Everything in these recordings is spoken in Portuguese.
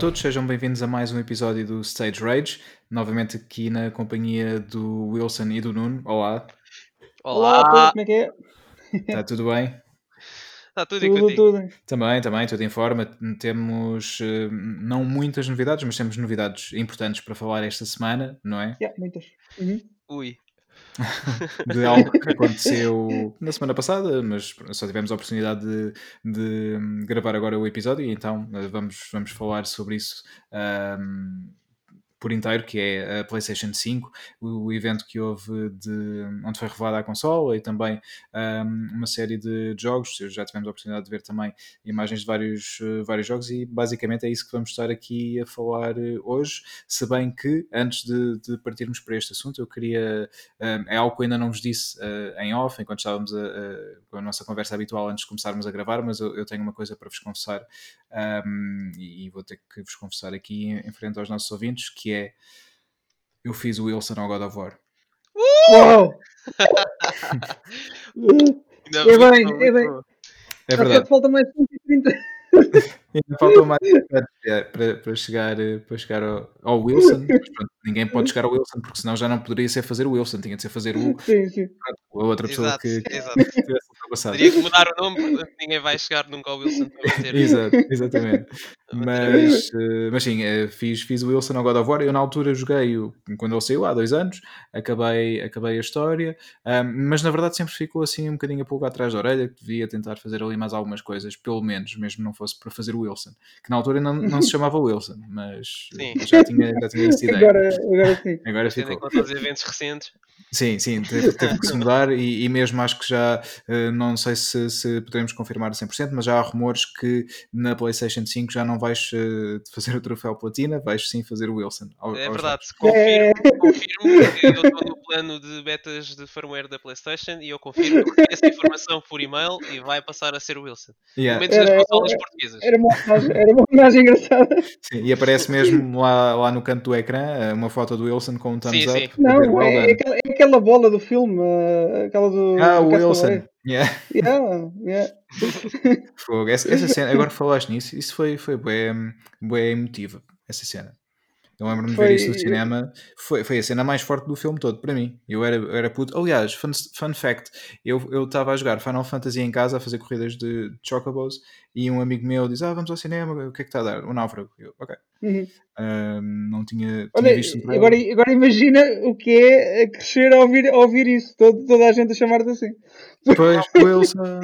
todos, sejam bem-vindos a mais um episódio do Stage Rage, novamente aqui na companhia do Wilson e do Nuno. Olá, Olá, Olá, como é que é? está tudo bem? está tudo Tudo, tudo. Também, também, tudo em forma. Temos eh, não muitas novidades, mas temos novidades importantes para falar esta semana, não é? Yeah, muitas. Uhum. Ui, De algo que aconteceu na semana passada, mas só tivemos a oportunidade de, de, hum, gravar agora o episódio então eh, vamos, vamos falar sobre isso. ahm, por inteiro, que é a PlayStation 5, o, evento que houve de onde foi revelada a consola e também ahm, uma série de jogos. Já tivemos a oportunidade de ver também imagens de vários, eh, vários jogos e basicamente é isso que vamos estar aqui a falar eh, hoje. Se bem que, antes de, de partirmos para este assunto, eu queria. ahm, é algo que ainda não vos disse eh, em off, enquanto estávamos a, a- com a nossa conversa habitual antes de começarmos a gravar, mas eu, eu tenho uma coisa para vos confessar ahm, e, e vou ter que vos confessar aqui em, frente aos nossos ouvintes, que é eu fiz o Wilson ao God of War. Uau! ainda É bem, é bem. É verdade. falta mais 130. Ainda faltou mais para, para chegar, eh, para chegar ao, ao Wilson. Mas pronto, ninguém pode chegar ao Wilson, porque senão já não poderia ser fazer o Wilson, tinha de ser fazer o, Sim, sim. a outra pessoa Exato, que, que exato. tivesse ultrapassado. Teria que mudar o nome, portanto ninguém vai chegar nunca ao Wilson para bater. Exato, exatamente. Mas, eh, mas sim, eh, fiz, fiz o Wilson ao God of War. Eu na altura joguei o- quando ele saiu, há dois anos, acabei, acabei a história, mas na verdade sempre ficou assim um bocadinho a pulga atrás da orelha, que devia tentar fazer ali mais algumas coisas, pelo menos, mesmo não fosse para fazer o Wilson, que na altura não, não se chamava Wilson, mas Sim. já tinha, já tinha essa ideia. Agora, agora sim. Agora Tendo em ficou. conta os eventos recentes. Sim, sim, teve, teve que se mudar e, e mesmo acho que já, eh, não sei se, se podemos confirmar a 100%, mas já há rumores que na PlayStation 5 já não vais eh, fazer o troféu Platina, vais sim fazer o Wilson. ao- É verdade, É. confirmo, confirmo que eu estou no plano de betas de firmware da PlayStation e eu confirmo que essa informação por e-mail e vai passar a ser o Wilson. Yeah, Pelo menos nas Era- consolas portuguesas. Era uma era uma homenagem engraçada. sim, e aparece mesmo lá, lá no canto do ecrã eh, uma foto do Wilson com um thumbs Sim, up. sim. dizer, Não, é, é aquela, é aquela bola do filme, eh, aquela do. Ah, do o. Wilson. Yeah. Yeah, yeah. Fogo. Essa, essa cena, agora que falaste nisso, isso foi, foi bem, bem emotiva, essa cena. Eu lembro-me de ver isso no cinema, foi, foi a cena mais forte do filme todo, para mim. Eu era, eu era puto. Aliás, fun, fun fact: eu eu estava a jogar Final Fantasy em casa, a fazer corridas de Chocobos, e um amigo meu diz: Ah, vamos ao cinema, o que é que está a dar? O Náufrago. Eu, ok. Uhum. Não tinha, tinha Olha, visto um agora, agora imagina o que é crescer a ouvir, a ouvir isso, todo, toda a gente a chamar-te assim. Depois, Wilson.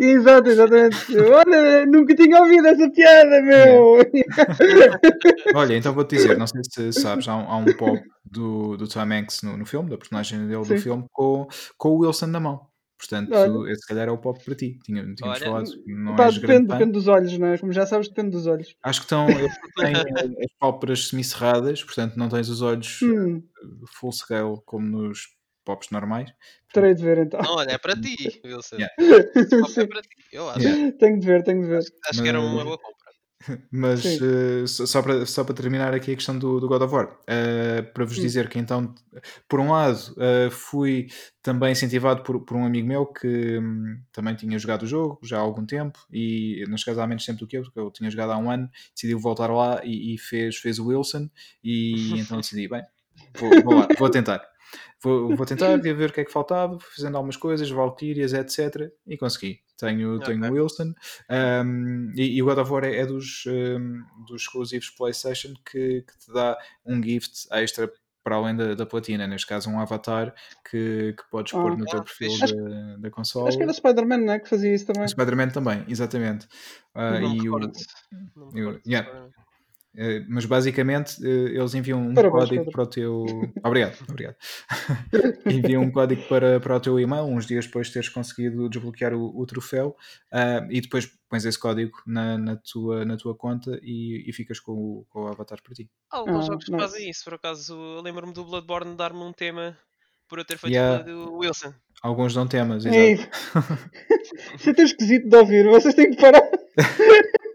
Exato, exatamente. Olha, nunca tinha ouvido essa piada, meu. Olha, então vou-te dizer, não sei se sabes, há um, há um pop do, do Tom Hanks no, no filme, da personagem dele Sim. do filme, com, com o Wilson na mão. Portanto, Olha. esse se calhar é o pop para ti. Tinha, tínhamos Olha. falado, não Pá, depende, depende dos olhos, não é? Como já sabes, depende dos olhos. Acho que estão, eles têm as pálpebras semicerradas, portanto não tens os olhos Hum, full scale como nos pops normais. terei de ver então. Não, olha, é para ti, Wilson. Yeah. É Sim, para ti, eu acho. Yeah. tenho de ver, tenho de ver. Acho que era uma Mas- boa compra. Mas Sim. eh, só, para, só para terminar aqui a questão do, do God of War, eh, para vos Hum. dizer que então, por um lado, eh, fui também incentivado por, por um amigo meu que hum, também tinha jogado o jogo já há algum tempo e neste caso há menos tempo do que eu, porque eu tinha jogado há um ano, decidiu voltar lá e, e fez, fez o Wilson e então decidi, bem, vou, vou lá, vou tentar. Vou, vou tentar, ver o que é que faltava, fazendo algumas coisas, Valkyrias, etc. E consegui. Tenho, tenho o Ok. Wilson. Um, e, o God of War é, é dos, um, dos exclusivos PlayStation que, que te dá um gift extra para além da, da platina, neste caso um avatar que, que podes Ah. pôr no teu Ah, perfil fixe. da, da consola. Acho que era Spider-Man, não é? Que fazia isso também. O Spider-Man também, exatamente. Ah, Não e o. Não yeah. Eh, mas basicamente eh, eles enviam um Parabéns, código Pedro. para o teu. Obrigado, obrigado. enviam um código para, para o teu e-mail uns dias depois de teres conseguido desbloquear o, o troféu ah, e depois pões esse código na, na, tua, na tua conta e, e ficas com o, com o avatar para ti. Há alguns Ah, jogos que nice. fazem isso, por acaso lembro-me do Bloodborne dar-me um tema por eu ter feito Yeah. do Wilson. Alguns dão temas, É exato. isso. Isso é tão esquisito de ouvir. Vocês têm que parar.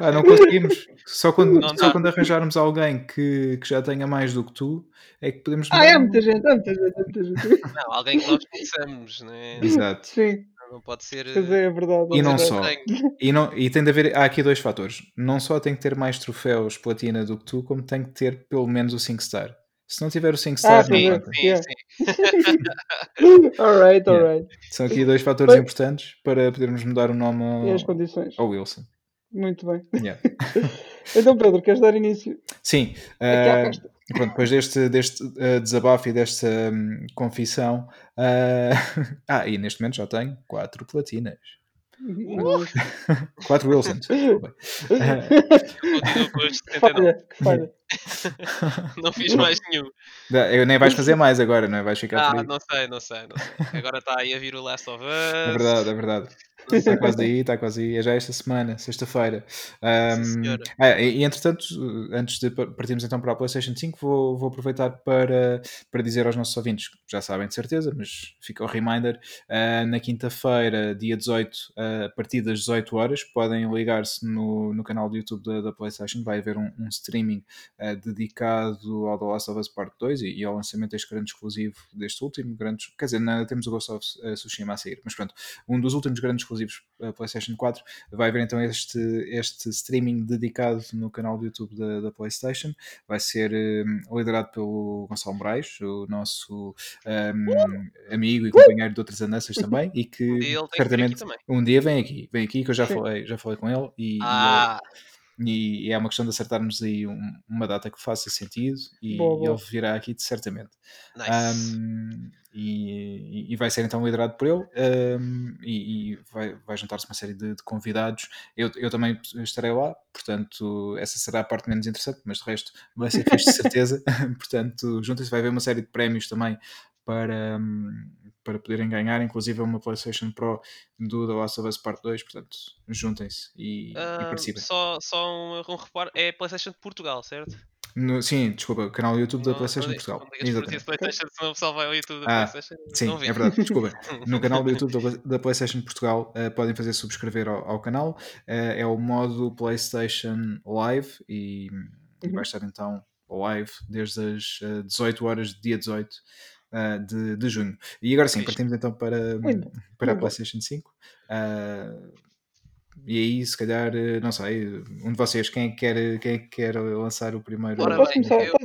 Ah, não conseguimos. Só quando, Não só quando arranjarmos alguém que, que já tenha mais do que tu é que podemos. Ah, é muita gente, há muita gente, há muita gente. Não, alguém que nós conheçamos, né? Exato. Sim. Não pode ser. Pois é, é verdade. E é não só. E, não, e tem de haver. Há aqui dois fatores. Não só tem que ter mais troféus platina do que tu, como tem que ter pelo menos o 5 star. Se não tiver o 5 Ah, star, não sim, conta. Sim, Yeah. sim. Alright, Yeah. alright. São aqui dois fatores importantes para podermos mudar o nome E as ao, condições. ao Wilson. Muito bem. Yeah. Então, Pedro, queres dar início Sim, festa? pronto, depois deste, deste ah, desabafo e desta hum, confissão. ah, ah, e neste momento já tenho quatro platinas. Quatro Wilsons. desculpem. Continuo com os 79. falha, que falha. Não fiz mais nenhum. Eu nem vais fazer mais agora, não é? Vais ficar Ah, não sei, não sei, não sei. Agora está aí a vir o Last of Us. É verdade, é verdade. Está quase aí, está quase aí. É já esta semana, sexta-feira. Senhora. ah, e, e, entretanto, antes de pa- partirmos então para a PlayStation 5, vou, vou aproveitar para, para dizer aos nossos ouvintes, que já sabem de certeza, mas fica o reminder: ah, na quinta-feira, dia 18, ah, a partir das 18 horas, podem ligar-se no, no canal do YouTube da, da PlayStation. Vai haver um, um streaming ah, dedicado ao The Last of Us Part 2 e, e ao lançamento deste grande exclusivo deste último. Grande, quer dizer, ainda temos o Ghost of Tsushima a sair, mas pronto, um dos últimos grandes exclusivos a PlayStation 4. Vai haver então este, este streaming dedicado no canal do YouTube da, da PlayStation. Vai ser um, liderado pelo Gonçalo Moraes, o nosso um, amigo e companheiro de outras andanças também, e que Um certamente também. um dia vem aqui, vem aqui que eu já Sim. falei, já falei com ele e, Ah, e é uma questão de acertarmos aí um- uma data que faça sentido e, Boa, e boa. ele virá aqui certamente. nice. Um, e, e vai ser então liderado por ele um, e, e vai, vai juntar-se uma série de, de convidados. Eu, eu também estarei lá, portanto, essa será a parte menos interessante, mas de resto vai ser fixe de certeza. portanto, juntem-se, vai haver uma série de prémios também para, para poderem ganhar, inclusive uma PlayStation Pro do The Last of Us Part 2. Portanto, juntem-se e, e Ah, participem. só só um, um reparo, é PlayStation de Portugal, certo? No- sim, desculpa, o canal do YouTube da Não- PlayStation não Portugal. não digas Exatamente. ti PlayStation, senão o pessoal vai ao YouTube da Ah, PlayStation. Sim, é verdade, desculpa. No canal do YouTube da Play- da PlayStation Portugal eh, podem fazer subscrever ao, ao canal. Eh, é o modo PlayStation Live e, e vai Uhum. estar então live desde as eh, 18 horas de dia 18 eh, de, de junho. E agora sim, partimos então para, Muito para a bom. PlayStation 5. Ah, e aí, se calhar, eh, não sei, um de vocês, quem é que quer, quem é que quer lançar o primeiro? Ora Posso começar? eu-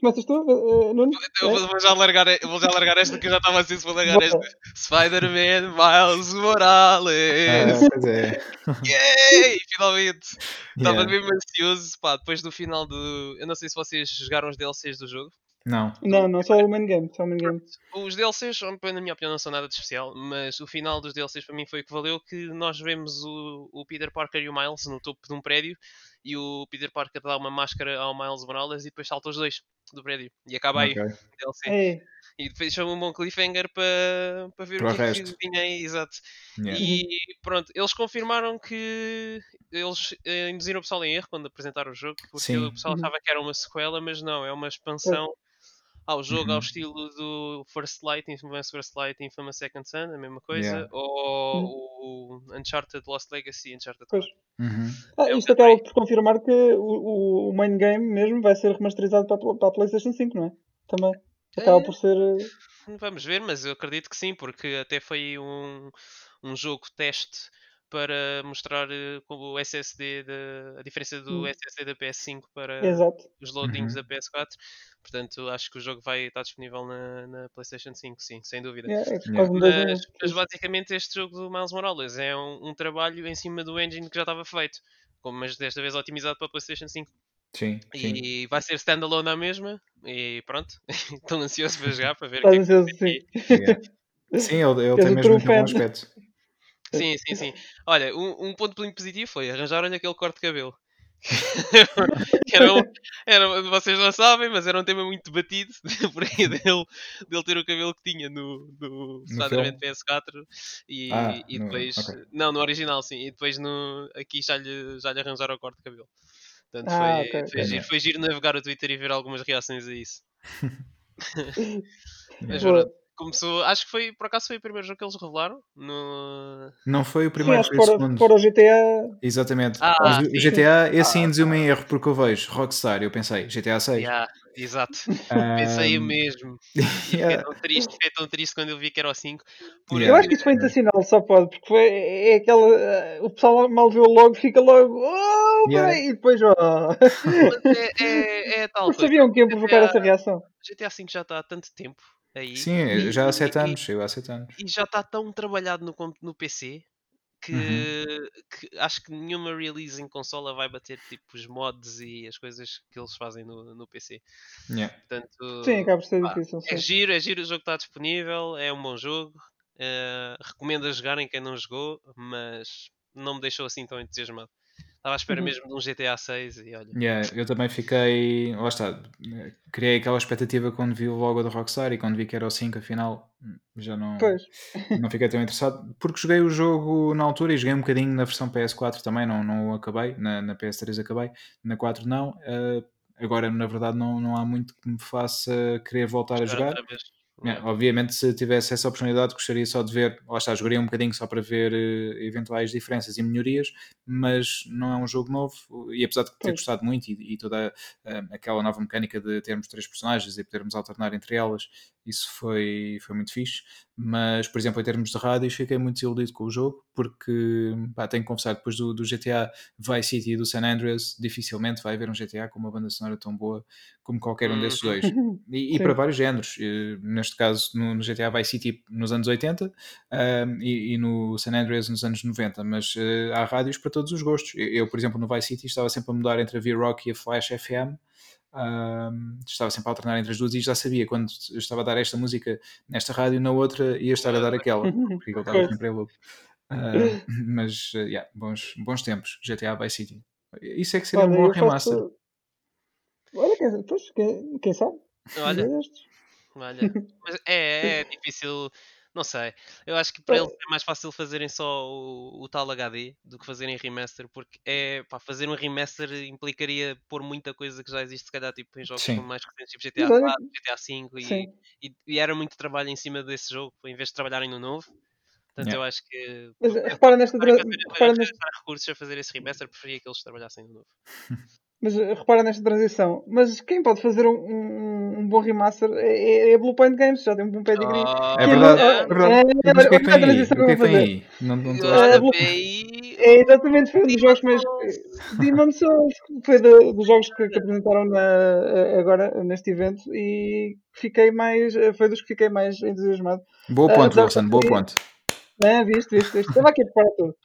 Começas tu, eh, Nuno? Eu vou, já largar, vou já largar esta que eu já estava assim, vou largar esta. Spider-Man Miles Morales! Ah, pois é. Yay! Finalmente! Estava Yeah. mesmo ansioso, pá, depois do final do. Eu não sei se vocês jogaram os DLCs do jogo. Não. Não, não, só o main game. Só o main game. Os DLCs, na minha opinião, não são nada de especial, mas o final dos DLCs para mim foi o que valeu que nós vemos o, o Peter Parker e o Miles no topo de um prédio e o Peter Parker dá uma máscara ao Miles Morales e depois salta os dois do prédio. E acaba aí o DLC. É, E depois chama um bom cliffhanger para, para ver Para o o que é resto. que vinha aí, exato. Yeah. E pronto, eles confirmaram que eles eh, induziram o pessoal em erro quando apresentaram o jogo, porque Sim. o pessoal Uhum. achava que era uma sequela, mas não, é uma expansão ao jogo, ao Uhum. estilo do First Light, Infamous First Light e Infamous Second Son, a mesma coisa, Yeah. ou o Uncharted Lost Legacy, Uncharted Pois. 4. Uhum. Ah, É o isto acaba tem. por confirmar que o, o, o main game mesmo vai ser remasterizado para, a- para a PlayStation 5, não é? Também. Acaba É. por ser. eh, Vamos ver, mas eu acredito que sim, porque até foi um, um jogo teste para mostrar eh, o SSD, da- a diferença do Hum. SSD da PS5 para Exato. os loadings Uhum. da PS4. Portanto, acho que o jogo vai estar disponível na, na PlayStation 5, sim, sem dúvida. É, é Yeah. quase 2 em Mas, 1. mas basicamente este jogo do Miles Morales é um, um trabalho em cima do engine que já estava feito, como, mas desta vez otimizado para a PlayStation 5. Sim, sim. E vai ser standalone à mesma. E pronto, estou ansioso para jogar para ver o que é Estás que ansioso, sim. Yeah. Sim, ele, ele tem o mesmo muito bom aspecto. Sim, sim, sim. Olha, um, um ponto positivo foi arranjaram-lhe aquele corte de cabelo. era, um, era, vocês não sabem, mas era um tema muito debatido por aí dele, dele ter o cabelo que tinha no, no Spider-Man PS4 e, Ah, e no- depois. ok. Não, no original, sim. E depois no, aqui já lhe, já lhe arranjaram o corte de cabelo. Portanto, Ah, foi, ok, foi, giro, foi giro navegar o Twitter e ver algumas reações a isso. Mas. Começou, acho que foi, por acaso foi o primeiro jogo que eles revelaram. No... Não foi o Sim, primeiro, que foi o segundo. fora o GTA. Exatamente. Ah, o sim. GTA, esse sim Ah, induziu-me em erro, porque eu vejo Rockstar eu pensei, GTA 6. Yeah, exato. Pensei o mesmo. E fiquei yeah, tão triste, fiquei tão triste quando eu vi que era o 5. Porque Yeah. Eu acho que isso foi intencional, só pode, porque foi, é aquela. O pessoal mal viu logo, fica logo. Oh, Yeah. peraí", e depois, ó. Mas é, é, é tal sabiam que ia provocar GTA, essa reação. GTA V já está há tanto tempo aí Sim, é, já há 7 e, anos, eu há 7 anos. e já está tão trabalhado no, no PC que, Uhum. que acho que nenhuma release em consola vai bater tipo os mods e as coisas que eles fazem no, no PC. Yeah. Portanto, Sim, acaba por ser difícil. é giro, é giro, o jogo está disponível, é um bom jogo. eh, recomendo a jogarem quem não jogou, mas não me deixou assim tão entusiasmado. Estava à espera Uhum. mesmo de um GTA 6 e olha. Yeah, eu também fiquei. Lá está. Criei aquela expectativa quando vi o logo da Rockstar e quando vi que era o 5, afinal já não, Pois. não fiquei tão interessado. Porque joguei o jogo na altura e joguei um bocadinho na versão PS4 também, não, não o acabei. Na, na PS3 acabei, na 4 não. Eh, agora, na verdade, não, não há muito que me faça querer voltar a Jogar Yeah. obviamente, se tivesse essa oportunidade, gostaria só de ver, lá está, jogaria um bocadinho só para ver eh, eventuais diferenças e melhorias, mas não é um jogo novo. E apesar de ter gostado muito, e, e toda eh, aquela nova mecânica de termos três personagens e podermos alternar entre elas, isso foi, foi muito fixe. Mas, por exemplo, em termos de rádios, fiquei muito desiludido com o jogo, porque pá, tenho que confessar, depois do, do GTA Vice City e do San Andreas, dificilmente vai haver um GTA com uma banda sonora tão boa como qualquer um desses Uhum. dois. E, e Sim. para vários géneros. Eh, Neste caso, no, no GTA Vice City nos anos 80 um, e, e no San Andreas nos anos 90, mas eh, há rádios para todos os gostos. Eu, eu, por exemplo, no Vice City estava sempre a mudar entre a V-Rock e a Flash FM. Um, estava sempre a alternar entre as duas e já sabia quando eu estava a dar esta música nesta rádio, na outra ia estar a dar aquela, porque ele estava sempre em loop. Uh, mas, uh, yeah, bons, bons tempos, GTA Vice City. Isso é que seria um bom remaster. faço. Olha, quem, pois, quem, quem sabe? Olha, olha. Mas é, é difícil, não sei. Eu acho que para eles é mais fácil fazerem só o, o tal HD do que fazerem remaster, porque é pá, fazer um remaster implicaria pôr muita coisa que já existe, se calhar, tipo, em jogos Sim. mais recentes, tipo GTA Mas olha 4, GTA 5 e, e, e era muito trabalho em cima desse jogo, em vez de trabalharem no novo. Portanto, Yeah. eu acho que Mas para repara nesta. para Repara para neste, gastar recursos a fazer esse remaster, preferia que eles trabalhassem no novo. mas eh, repara nesta transição. Mas quem pode fazer um, um, um bom remaster é, é a Blue Point Games, já tem um bom pedigree. Oh, É verdade, não- é verdade. é, Mas o que é que aí? O que é eu que aí? Não, não estou eu a Ah, É exatamente, foi um dos jogos mais. Souls. Demon Souls, foi de- dos jogos que, que apresentaram na- agora neste evento e fiquei mais. Foi dos que fiquei mais entusiasmado. Boa Ah, apesar de Wilson, boa ter- ponte. Ah, viste, viste, viste. Estava aqui a preparar tudo.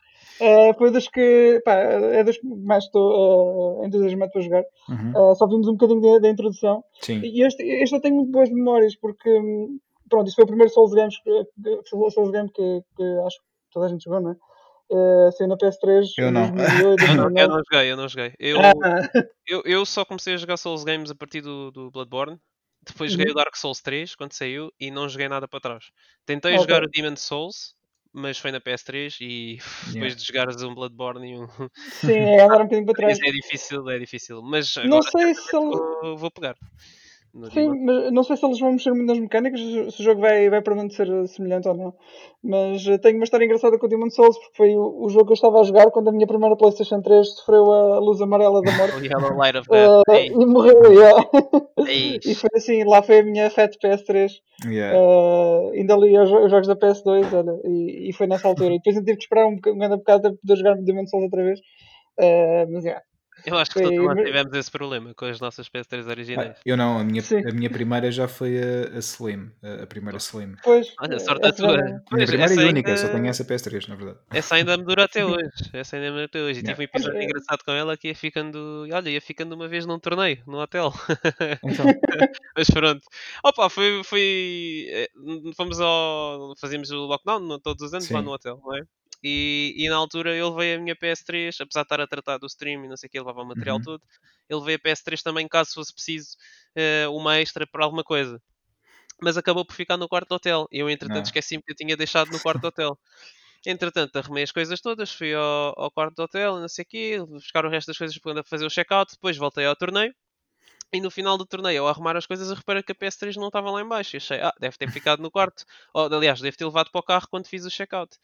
Ah, foi dos que. Pá, é dos que mais estou ah, entusiasmado para jogar. Uhum. Ah, só vimos um bocadinho da, introdução. Sim, E este, este eu tenho muito boas memórias porque. hum, Pronto, isto foi o primeiro Souls Games que, que, Souls Game que, que acho que toda a gente jogou, não é? Uh, saiu na PS3 Eu em não. 2008, Eu não, eu 2009. não joguei, eu não joguei. Eu, Ah, eu, eu só comecei a jogar Souls Games a partir do, do Bloodborne. Depois joguei Uhum. o Dark Souls 3 quando saiu e não joguei nada para trás. Tentei Ok. jogar o Demon Souls, mas foi na PS3 e depois Yeah. de jogares um Bloodborne e um. sim, é andar um bocadinho para trás. é difícil, é difícil. Mas Não agora sei se vou, vou pegar. Sim, Demon. mas não sei se eles vão mexer muito nas mecânicas, se o jogo vai, vai permanecer semelhante ou não. Mas eh, tenho uma história engraçada com o Demon Souls, porque foi o, o jogo que eu estava a jogar quando a minha primeira PlayStation 3 sofreu a luz amarela da morte. O Yellow Light of Death. Eh, Ei, e morreu, yeah. ei. E foi assim, lá foi a minha Fat PS3. yeah. Eh, ainda li os, os jogos da PS2, olha, e, e foi nessa altura. E depois eu tive que esperar um, um grande bocado para poder jogar Demon Souls outra vez. Eh, mas yeah. Eu acho que Foi- todos nós tivemos esse problema com as nossas PS3 Ah, originais. eu não, a minha, Sim. a minha primeira já foi a, a Slim, a, a primeira Slim. Pois, Olha, eh, sorte a tua. minha primeira e única, ainda- só tenho essa PS3, na verdade. Essa ainda me dura até hoje. Essa ainda me dura até hoje. E tive um episódio eh, engraçado com ela que ia ficando. Olha, ia ficando uma vez num torneio, no hotel. Então, Mas pronto. Opa, foi. foi eh, fomos ao. Fazíamos o lockdown todos os anos lá Sim. no hotel, não é? E, e na altura ele veio a minha PS3, apesar de estar a tratar do stream e não sei o que, ele levava o material Uhum. todo. Ele veio a PS3 também, caso fosse preciso eh, uma extra para alguma coisa. Mas acabou por ficar no quarto do hotel. E eu, entretanto, Ah. esqueci-me que eu tinha deixado no quarto do hotel. Entretanto, arrumei as coisas todas, fui ao, ao quarto do hotel, não sei o quê, buscar o resto das coisas para fazer o check-out, depois voltei ao torneio E no final do torneio, ao arrumar as coisas, eu reparei que a PS3 não estava lá em baixo. E achei, ah, deve ter ficado no quarto. Ou, aliás, deve ter levado para o carro quando fiz o check-out.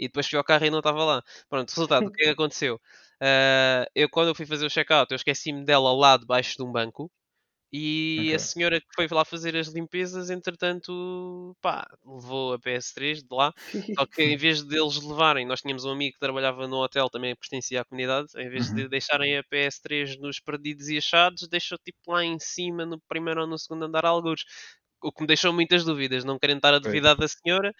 E depois fui ao carro e não estava lá. Pronto, resultado, o que é que aconteceu? Uh, eu, quando eu fui fazer o check-out, eu esqueci-me dela lá debaixo de um banco. E Ok. a senhora que foi lá fazer as limpezas, entretanto, pá, levou a PS3 de lá. Só que em vez deles levarem, nós tínhamos um amigo que trabalhava no hotel, também pertencia à comunidade, em vez de Uhum. deixarem a PS3 nos perdidos e achados, deixou tipo lá em cima, no primeiro ou no segundo andar, alguns. O que me deixou muitas dúvidas, não querem estar a duvidar da senhora,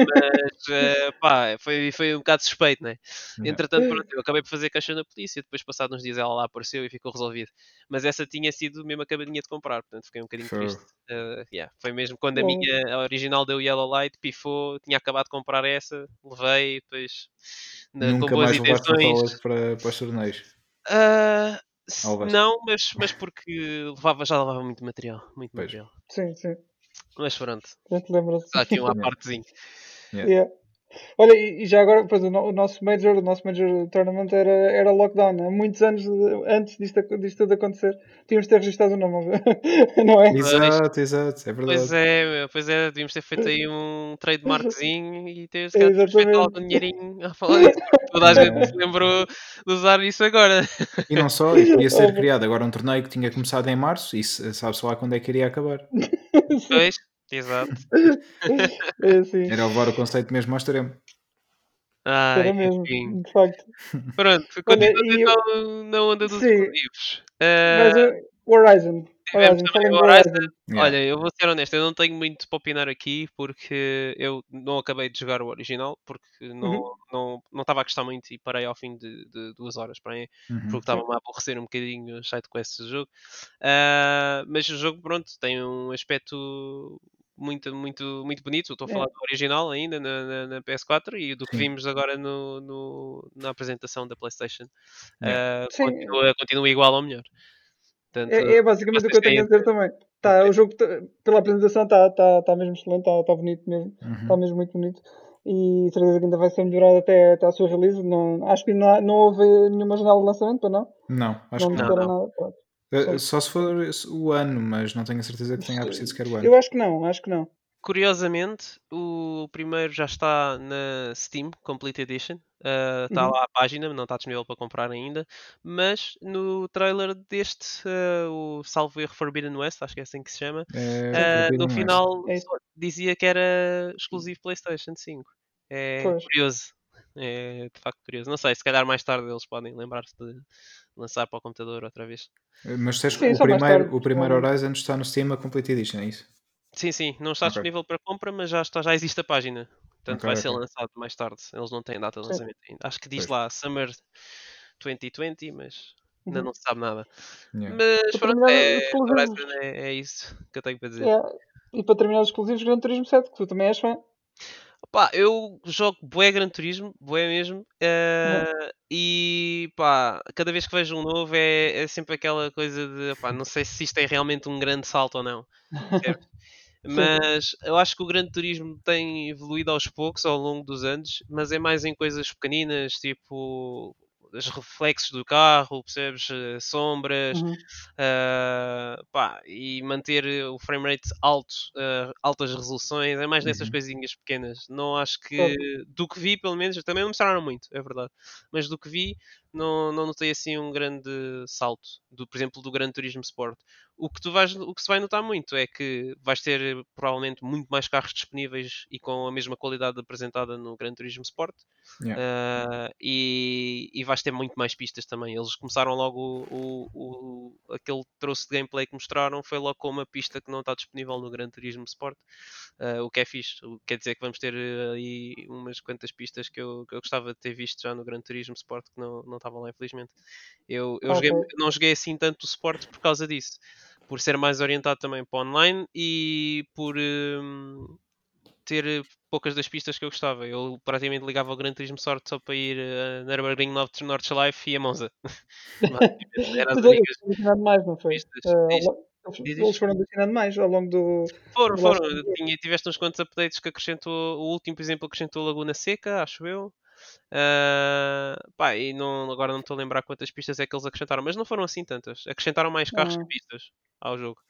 mas eh, pá, foi, foi um bocado suspeito, né? Entretanto, pronto, eu acabei por fazer queixa na polícia, depois passados uns dias ela lá apareceu e ficou resolvido. Mas essa tinha sido mesmo acabadinha de comprar, portanto fiquei um bocadinho Fogo. triste. Eh, yeah, Foi mesmo quando a minha a original deu Yellow Light, pifou, tinha acabado de comprar essa, levei, depois na- com Nunca boas mais intenções. para, para os torneios. Levaste? não, mas, mas porque levava, já levava muito material, muito Pois. material. Sim, sim. Mas pronto, Já te lembras. está aqui uma partezinha. Yeah. Yeah. Olha, e e já agora, pois, o, no- o nosso Major, o nosso Major Tournament era, era lockdown. Há muitos anos antes disto, disto tudo acontecer, tínhamos de ter registado o nome, não é? Exato, exato, é Pois verdade. é, meu, pois é, devíamos ter feito aí um trademarkzinho e ter É, calhar depois feito algum dinheirinho a falar disso. Toda a gente É. se lembrou de usar isso agora. E não só, e podia ser criado agora um torneio que tinha começado em março e se- sabe-se lá quando é que iria acabar. Pois, exato. é assim. Era levar o conceito mesmo ao extremo. Ai, Era mesmo, enfim. de facto. Pronto, continuando eu- então na onda dos Sim. exclusivos. Ah, Mas uh, o Horizon. Horizon, o. Yeah. Olha, eu vou ser honesto, eu não tenho muito para opinar aqui porque eu não acabei de jogar o original porque não Uhum. não não estava a gostar muito e parei ao fim de, de duas horas para aí, Uhum. porque estava-me a aborrecer um bocadinho os sidequests do jogo. Ah, mas o jogo, pronto, tem um aspecto muito, muito, muito bonito. Estou a É. falar do original ainda na, na- na PS4 e do que vimos agora no, no- na apresentação da PlayStation. Ah, Sim. continua, continua igual ou melhor. Portanto, É, é basicamente o que eu tenho a dizer também. Tá, o jogo, tá- pela apresentação, está tá, tá mesmo excelente, está tá bonito mesmo. Está Uhum. mesmo muito bonito. E certeza que ainda vai ser melhorado até, até à sua release. Não, acho que não, não houve nenhuma janela de lançamento, para não? Não, acho não que não. não. nada. Pronto. Eh, Só se for o ano, mas não tenho a certeza que tenha aparecido sequer o ano. Eu acho que não, acho que não. Curiosamente, o primeiro já está na Steam Complete Edition. Ah, Está Uhum. lá a página, não está disponível para comprar ainda. Mas no trailer deste, ah, o Salvo Erro Forbidden West, acho que é assim que se chama, É, no final É dizia que era exclusivo PlayStation 5. É Pois. curioso. É de facto curioso. Não sei, se calhar mais tarde eles podem lembrar-se de lançar para o computador outra vez. Eh, Mas Sim, que o primeiro, o primeiro. Horizon está no Steam a Complete Edition, é isso? Sim, sim, não está Ok. disponível para compra, mas já, está, já existe a página. Portanto, Ok, vai ser ok. lançado mais tarde. Eles não têm data de lançamento ainda. Acho que diz Pois. lá Summer 2020, mas ainda Uhum. não se sabe nada. Yeah. Mas Para pronto, é. Horizon é, é isso que eu tenho para dizer. Yeah. E para terminar os exclusivos, Gran Turismo 7, que tu também és fã. Pá, eu jogo bué Gran Turismo, bué mesmo, eh, e pá, cada vez que vejo um novo é, é sempre aquela coisa de, pá, não sei se isto é realmente um grande salto ou não. Mas eu acho que o Gran Turismo tem evoluído aos poucos ao longo dos anos, mas é mais em coisas pequeninas, tipo os reflexos do carro, percebes? Eh, Sombras, Uhum. ah, pá, e manter o frame rate alto, ah, altas resoluções, é mais nessas Uhum. coisinhas pequenas. Não acho que, do que vi, pelo menos, também não mostraram muito, é verdade, mas do que vi, não, não notei assim um grande salto, do, por exemplo, do Gran Turismo Sport. O que, tu vais, o que se vai notar muito é que vais ter eh, provavelmente muito mais carros disponíveis e com a mesma qualidade apresentada no Gran Turismo Sport. Yeah. Uh, e, e vais ter muito mais pistas também. Eles começaram logo o, o- o- aquele troço de gameplay que mostraram foi logo com uma pista que não está disponível no Gran Turismo Sport, uh, o que é fixe. Quer dizer que vamos ter uh, aí umas quantas pistas que eu, que eu gostava de ter visto já no Gran Turismo Sport que não, não estavam lá, infelizmente. Eu, eu joguei- Ok. não joguei assim tanto o Sport por causa disso, por ser mais orientado também para online e por. um, ter eh, poucas das pistas que eu gostava. Eu praticamente ligava ao Gran Turismo Sorte só para ir a Nürburgring North- Nordschleife e a Monza. As Mas únicas foram adicionando mais, não foi? pistas. Eh, eles- foram adicionando mais ao longo do. Foram, do foram. Tinha, tiveste uns quantos updates que acrescentou. O último, por exemplo, acrescentou Laguna Seca, acho eu. Ah, pá, e não, agora não estou a lembrar quantas pistas é que eles acrescentaram, mas não foram assim tantas. Acrescentaram mais carros Ah. que pistas ao jogo.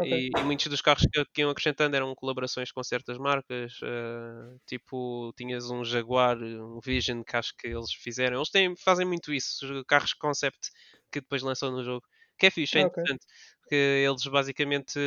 E, e muitos dos carros que, que iam acrescentando eram colaborações com certas marcas. ah, tipo, tinhas um Jaguar, um Vision que acho que eles fizeram. Eles têm, fazem muito isso, os carros concept que depois lançam no jogo. Que é fixe, é Ah, ok. interessante. Porque eles basicamente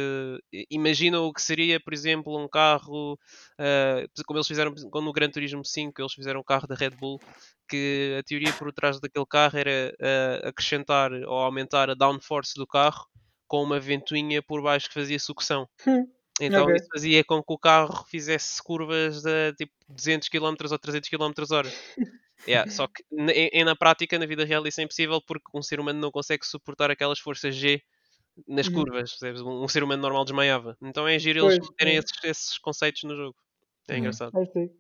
eh, imaginam o que seria, por exemplo, um carro, ah, como eles fizeram como no Gran Turismo 5, eles fizeram um carro da Red Bull, que a teoria por trás daquele carro era ah, acrescentar ou aumentar a downforce do carro com uma ventoinha por baixo que fazia sucção. Hum, Então Ok. isso fazia com que o carro fizesse curvas de tipo 200 km ou 300 km hora. Yeah, só que na, na prática, na vida real, isso é impossível porque um ser humano não consegue suportar aquelas forças G nas Uhum. curvas. percebes? Um, um ser humano normal desmaiava. Então é giro eles Pois, terem é. esses, esses conceitos no jogo. É Uhum. engraçado. See.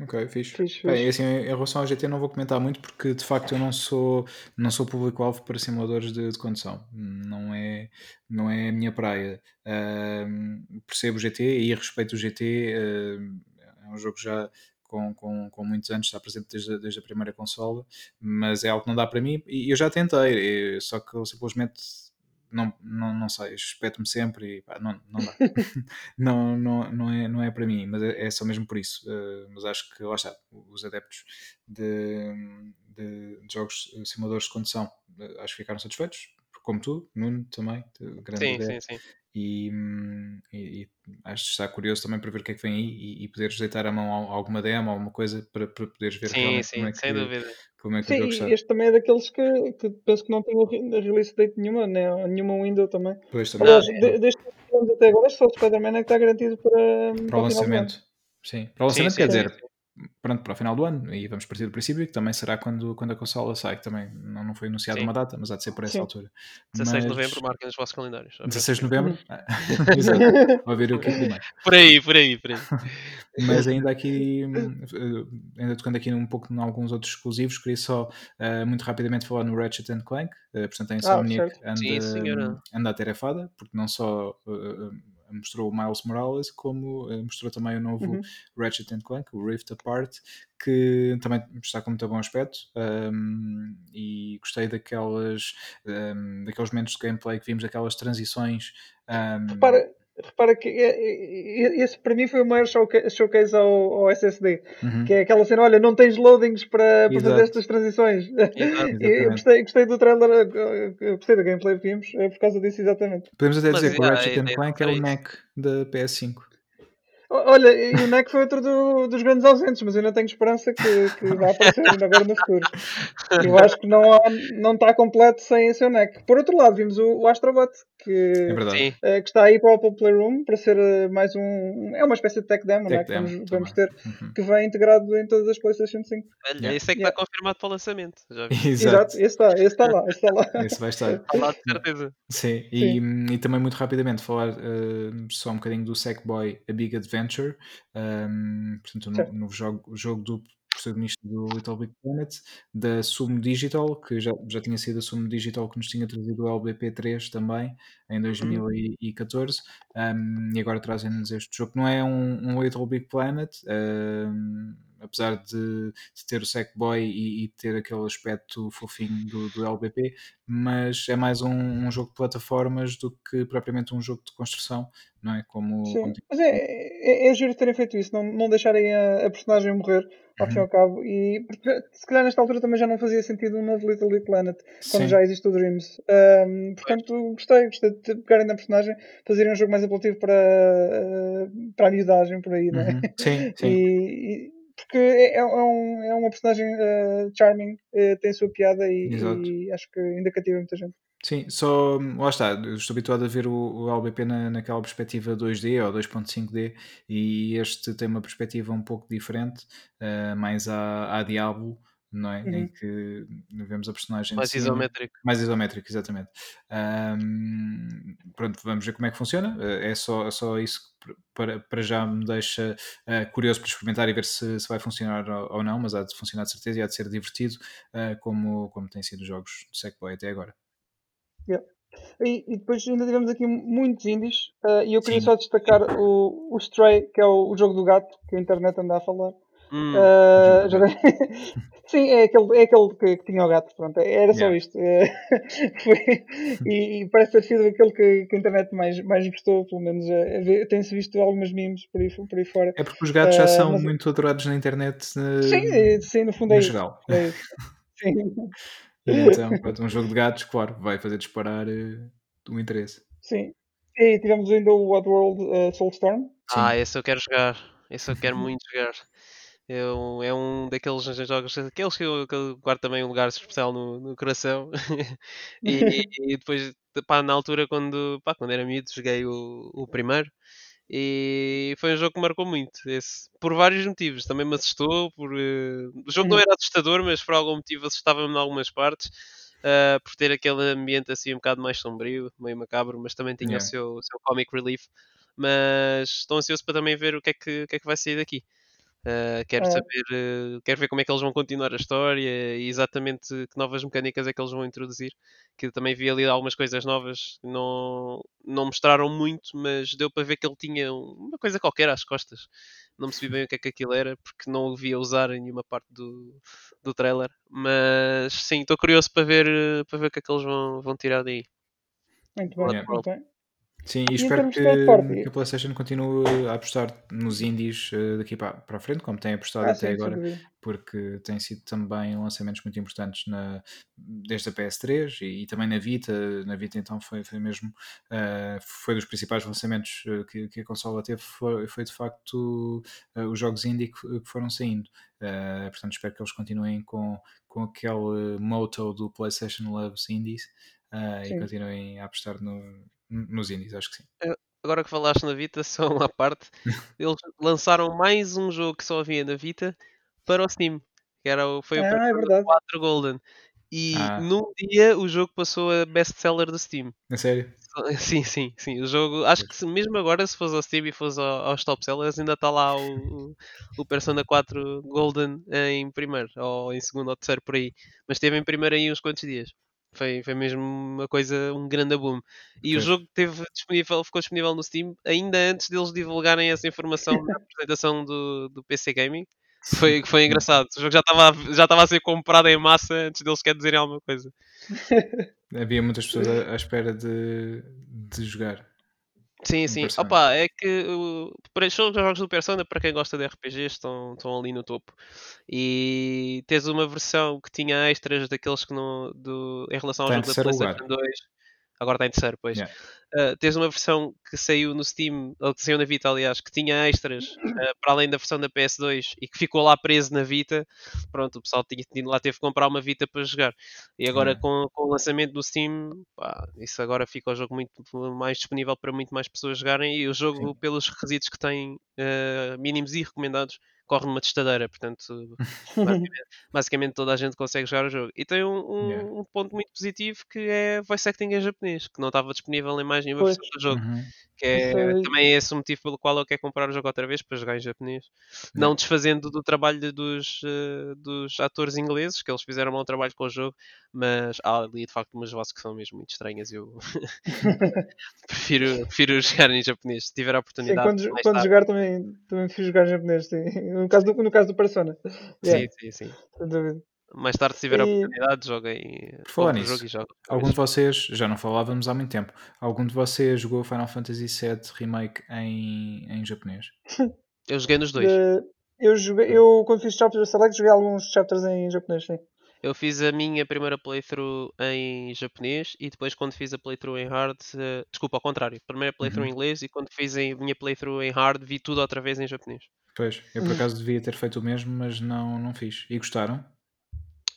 Ok, fixe. Fixe, Bem, fixe. assim, em relação ao GT não vou comentar muito porque de facto eu não sou, não sou público-alvo para simuladores de, de condução. Não é, não é a minha praia. Ahm, percebo o GT e respeito o GT. ahm, é um jogo já com, com, com muitos anos, está presente desde, a- desde a primeira consola, mas é algo que não dá para mim e eu já tentei, eh, só que eu simplesmente não, não, não sei, espeto-me sempre e pá, não, não dá. não, não, não, é, não é para mim, mas é, é só mesmo por isso. Uh, mas acho que lá está, os adeptos de, de, de jogos uh, simuladores de condução uh, acho que ficaram satisfeitos, como tu, Nuno também, de- grande Sim, adepto. sim, sim. E, hum, e- e acho que está curioso também para ver o que é que vem aí e, e poderes deitar a mão a alguma demo, alguma coisa para, para poderes ver Sim, realmente como sim, é sem que, dúvida. como é que o Sim, e está. este também é daqueles que, que penso que não re- release date nenhuma, né? nenhuma window também. Pois também, Aliás, Não, de- desde que até agora, só o Spider-Man é que está garantido para, para o para lançamento. Sim, para o Sim, lançamento sim, quer sim, dizer, sim. Pronto, para o final do ano, e vamos partir do princípio que também será quando, quando a consola sai, que também não, não foi anunciada uma data, mas há de ser por essa Sim. altura. 16 de Mas novembro, marquem nos vossos calendários. já para 16 de novembro, Ah, exato, vou ver o que primeiro. Por aí, por aí, por aí. Mas ainda aqui, eh, ainda tocando aqui um pouco em alguns outros exclusivos, queria só eh, muito rapidamente falar no Ratchet and Clank. Eh, portanto, a Ah, Insomniac certo. anda, Sim, anda atarefada, porque não só eh, mostrou o Miles Morales, como eh, mostrou também o novo Uhum. Ratchet and Clank, o Rift Apart, que também está com muito bom aspecto um, e gostei daquelas, um, daqueles momentos de gameplay que vimos, aquelas transições. um, Repara, repara que é- é- é- esse para mim foi o maior showca- showcase ao, ao SSD. uhum, Que é aquela cena, olha, não tens loadings para, para fazer estas transições. Exato. Eu gostei, gostei do trailer, gostei da gameplay que vimos é por causa disso, exatamente. Podemos até Mas, dizer que o Ratchet Clank é o neck da PS5. Olha, e o NEC foi outro do- dos grandes ausentes, mas eu ainda tenho esperança que, que vai aparecer ainda agora no futuro. Eu acho que não, há, não está completo sem esse NEC. Por outro lado, vimos o, o Astrobot, É que. Sim, eh, que está aí para o Apple Playroom para ser eh, mais um. É uma espécie de tech demo, né, Tech que demo vamos, vamos também. ter, Uhum. que vem integrado em todas as PlayStation 5. olha, Yeah. esse é que Yeah. está confirmado para o lançamento. Já vi. Exato. Exato, esse está, esse está lá, esse está lá. Esse vai estar. Está lá de certeza. Sim, e, Sim. e também muito rapidamente falar eh, só um bocadinho do Sackboy A Big Adventure, um, portanto, Certo. no, novo jogo, o jogo do protagonista do Little Big Planet, da Sumo Digital, que já, já tinha sido a Sumo Digital que nos tinha trazido o LBP3 também, em 2014, um, e agora trazem-nos este jogo, que não é um, um Little Big Planet, um, apesar de, de ter o Sackboy e, e ter aquele aspecto fofinho do, do LBP, mas é mais um, um jogo de plataformas do que propriamente um jogo de construção, não é? Como, Sim, mas é, é, é giro terem feito isso, não, não deixarem a, a personagem morrer ao fim e Uhum. ao cabo. E porque, se calhar nesta altura também já não fazia sentido um novo Little Big Planet quando Sim. já existe o Dreams. Ahm, portanto, gostei, gostei de pegarem na personagem, fazerem um jogo mais apelativo para, ah, para a miudagem por aí, não é? Uhum. Sim, sim. E, e- porque é, é um, é uma personagem ah, charming, eh, tem a sua piada e, e acho que ainda cativa muita gente. Sim, só lá está, estou habituado a ver o, o LBP na, naquela perspectiva 2D ou 2.5D e este tem uma perspectiva um pouco diferente, eh, mais à, à Diablo, não é? Em Uhum. que vemos a personagem Mais cima. isométrico. Mais isométrico, exatamente. Ahm, pronto, vamos ver como é que funciona. Eh, É só, é só isso que para, para já me deixa eh, curioso para experimentar e ver se, se vai funcionar ou, ou não, mas há de funcionar de certeza e há de ser divertido, eh, como, como têm sido os jogos do Sackboy até agora. E, e depois ainda tivemos aqui muitos indies ah, e eu queria Sim. só destacar o, o Stray, que é o, o jogo do gato que a internet anda a falar. Hum, joguei- Sim, é aquele, é aquele que, que tinha o gato, pronto, era só Yeah. isto. Eh, foi- e, e parece ter sido aquele que, que a internet mais, mais gostou, pelo menos tem-se visto algumas memes por aí, por aí fora. É porque os gatos já são mas- muito adorados na internet Sim, sim, no fundo é no isso. geral. É isso. Sim. E então, pronto, um jogo de gatos, claro, vai fazer disparar eh, o interesse. Sim. E tivemos ainda o Oddworld uh, Soulstorm. Ah, Sim. esse eu quero jogar. Esse eu quero muito jogar. É um, é um daqueles jogos, aqueles que eu, que eu guardo também um lugar especial no, no coração. e, e depois, pá, na altura, quando, pá, quando era miúdo, joguei o, o primeiro. E foi um jogo que marcou muito. Esse, por vários motivos. Também me assustou. Por, eh, O jogo não Uhum. era assustador, mas por algum motivo assustava-me em algumas partes. ah, por ter aquele ambiente assim um bocado mais sombrio, meio macabro, mas também tinha Yeah. o, seu, o seu comic relief. Mas estou ansioso para também ver o que é que, o que, é que vai sair daqui. Uh, quero É. saber, uh, quero ver como é que eles vão continuar a história e exatamente que novas mecânicas é que eles vão introduzir. Que também vi ali algumas coisas novas, não, não mostraram muito, mas deu para ver que ele tinha uma coisa qualquer às costas. Não percebi bem o que é que aquilo era, porque não o via usar em nenhuma parte do, do trailer. Mas sim, estou curioso para ver, para ver o que é que eles vão, vão tirar daí. Muito bem, Yeah. Sim, E e espero que, que a PlayStation continue a apostar nos indies eh, daqui para, para a frente, como tem apostado Ah, até sim, agora, dúvida. porque tem sido também lançamentos muito importantes na, desde a PS3 e, e também na Vita. Na Vita, então, foi, foi mesmo eh, foi dos principais lançamentos eh, que, que a consola teve. Foi, foi de facto eh, os jogos indie que, que foram saindo. Eh, portanto, espero que eles continuem com, com aquele motto do PlayStation Loves Indies e Sim. continuem a apostar no, nos indies, acho que sim. Agora que falaste na Vita, só uma parte, eles lançaram mais um jogo que só havia na Vita para o Steam. Que era, o- foi o Ah, é Persona verdade. 4 Golden. E Ah. num dia o jogo passou a best-seller do Steam. A sério? Sim, sim, sim. O jogo, acho que mesmo agora, se fosse ao Steam e fosse ao- aos top sellers, ainda está lá o, o Persona 4 Golden em primeiro, ou em segundo ou terceiro por aí. Mas esteve em primeiro aí uns quantos dias. Foi, foi mesmo uma coisa, um grande boom. E o Pois. jogo teve disponível, ficou disponível no Steam ainda antes deles divulgarem essa informação na apresentação do, do PC Gaming. Foi, foi engraçado. O jogo já estava a- já estava a ser comprado em massa antes deles quer dizerem alguma coisa. Havia muitas pessoas à, à espera de, de jogar. Sim, sim. Persona. Opa, é que o- para os jogos do Persona, para quem gosta de RPGs, estão, estão ali no topo. E tens uma versão que tinha extras daqueles que não. Do, em relação ao Está em jogo da. PlayStation 2. Agora está em terceiro, pois. Yeah. Uh, tens uma versão que saiu no Steam, ou que saiu na Vita, aliás, que tinha extras uh, para além da versão da PS2 e que ficou lá preso na Vita. Pronto, o pessoal tinha, lá teve que comprar uma Vita para jogar. E agora Yeah. com, com o lançamento do Steam, pá, isso agora fica o jogo muito mais disponível para muito mais pessoas jogarem. E o jogo, pelos requisitos que tem uh, mínimos e recomendados, corre numa testadeira. Portanto, basicamente, basicamente toda a gente consegue jogar o jogo. E tem um, um- Yeah. um ponto muito positivo que é voice acting em japonês, que não estava disponível em mais nenhuma Pois. versão do jogo. Uhum. Que é Isso é- também esse o motivo pelo qual eu quero comprar o jogo outra vez para jogar em japonês. Não Yeah. desfazendo do trabalho dos, eh, dos atores ingleses, que eles fizeram um bom trabalho com o jogo, mas há ali de facto umas vozes que são mesmo muito estranhas. Eu prefiro, prefiro jogar em japonês. Se tiver a Sim, oportunidade, quando, mais quando tarde. jogar também, também fiz jogar em japonês, sim. No caso do, no caso do Persona. Yeah, Sim, sim, sim. sem dúvida. Mais tarde, se tiver a E- oportunidade, joguem. Falar nisso, jogo e Algum de vocês, já não falávamos há muito tempo, algum de vocês jogou Final Fantasy VII Remake em, em japonês? Eu joguei nos dois. De- eu, joguei, eu, quando fiz Chapter Select, joguei alguns chapters em japonês, sim. Eu fiz a minha primeira playthrough em japonês e depois quando fiz a playthrough em hard, eh, desculpa, ao contrário, primeira playthrough Uhum. em inglês e quando fiz a minha playthrough em hard vi tudo outra vez em japonês. Pois, eu por acaso devia ter feito o mesmo, mas não, não fiz. E gostaram?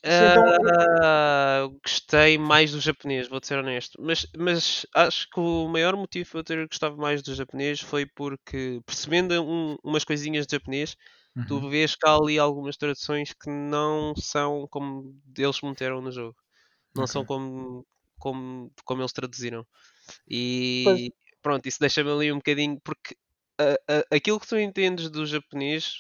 Ah, gostei mais do japonês, vou ser honesto. Mas, mas acho que o maior motivo para eu ter gostado mais do japonês foi porque, percebendo um- umas coisinhas de japonês, tu Uhum. vês que há ali algumas traduções que não são como eles meteram no jogo. Não são Ok. como, como, como eles traduziram. Pois. E pronto, isso deixa-me ali um bocadinho, porque a- a- aquilo que tu entendes do japonês,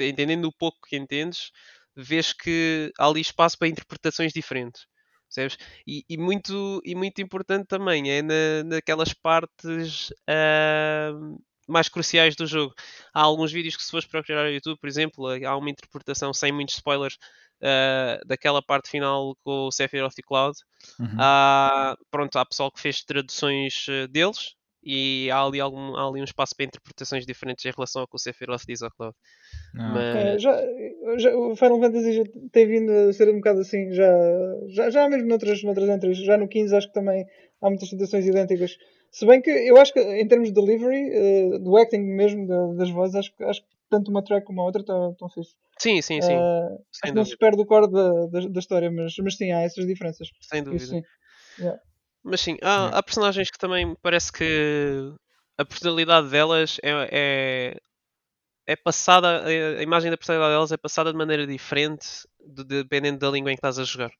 entendendo o pouco que entendes, vês que há ali espaço para interpretações diferentes. Percebes? E, e muito, e muito importante também é na, naquelas partes ahm, mais cruciais do jogo. Há alguns vídeos que se fores procurar no YouTube, por exemplo, há uma interpretação sem muitos spoilers uh, daquela parte final com o Sephiroth e Cloud. Uhum. Há, pronto, há pessoal que fez traduções uh, deles e há ali, algum, há ali um espaço para interpretações diferentes em relação ao que o Sephiroth diz ao Cloud. Mas- É, já, já- o Final Fantasy já tem vindo a ser um bocado assim, já, já, já mesmo noutras, noutras entries, já no 15 acho que também há muitas situações idênticas. Se bem que eu acho que em termos de delivery, eh, do acting mesmo, da- das vozes, acho, que- acho que tanto uma track como a outra estão estão fixe. Sim, sim, sim. Sem acho que não se dúvida. perde o core da, da, da história, mas, mas sim, há essas diferenças. Sem Isso dúvida. sim. Yeah. Mas sim, há, há personagens que também me parece que a personalidade delas é, é, é passada, a imagem da personalidade delas é passada de maneira diferente de- dependendo da língua em que estás a jogar.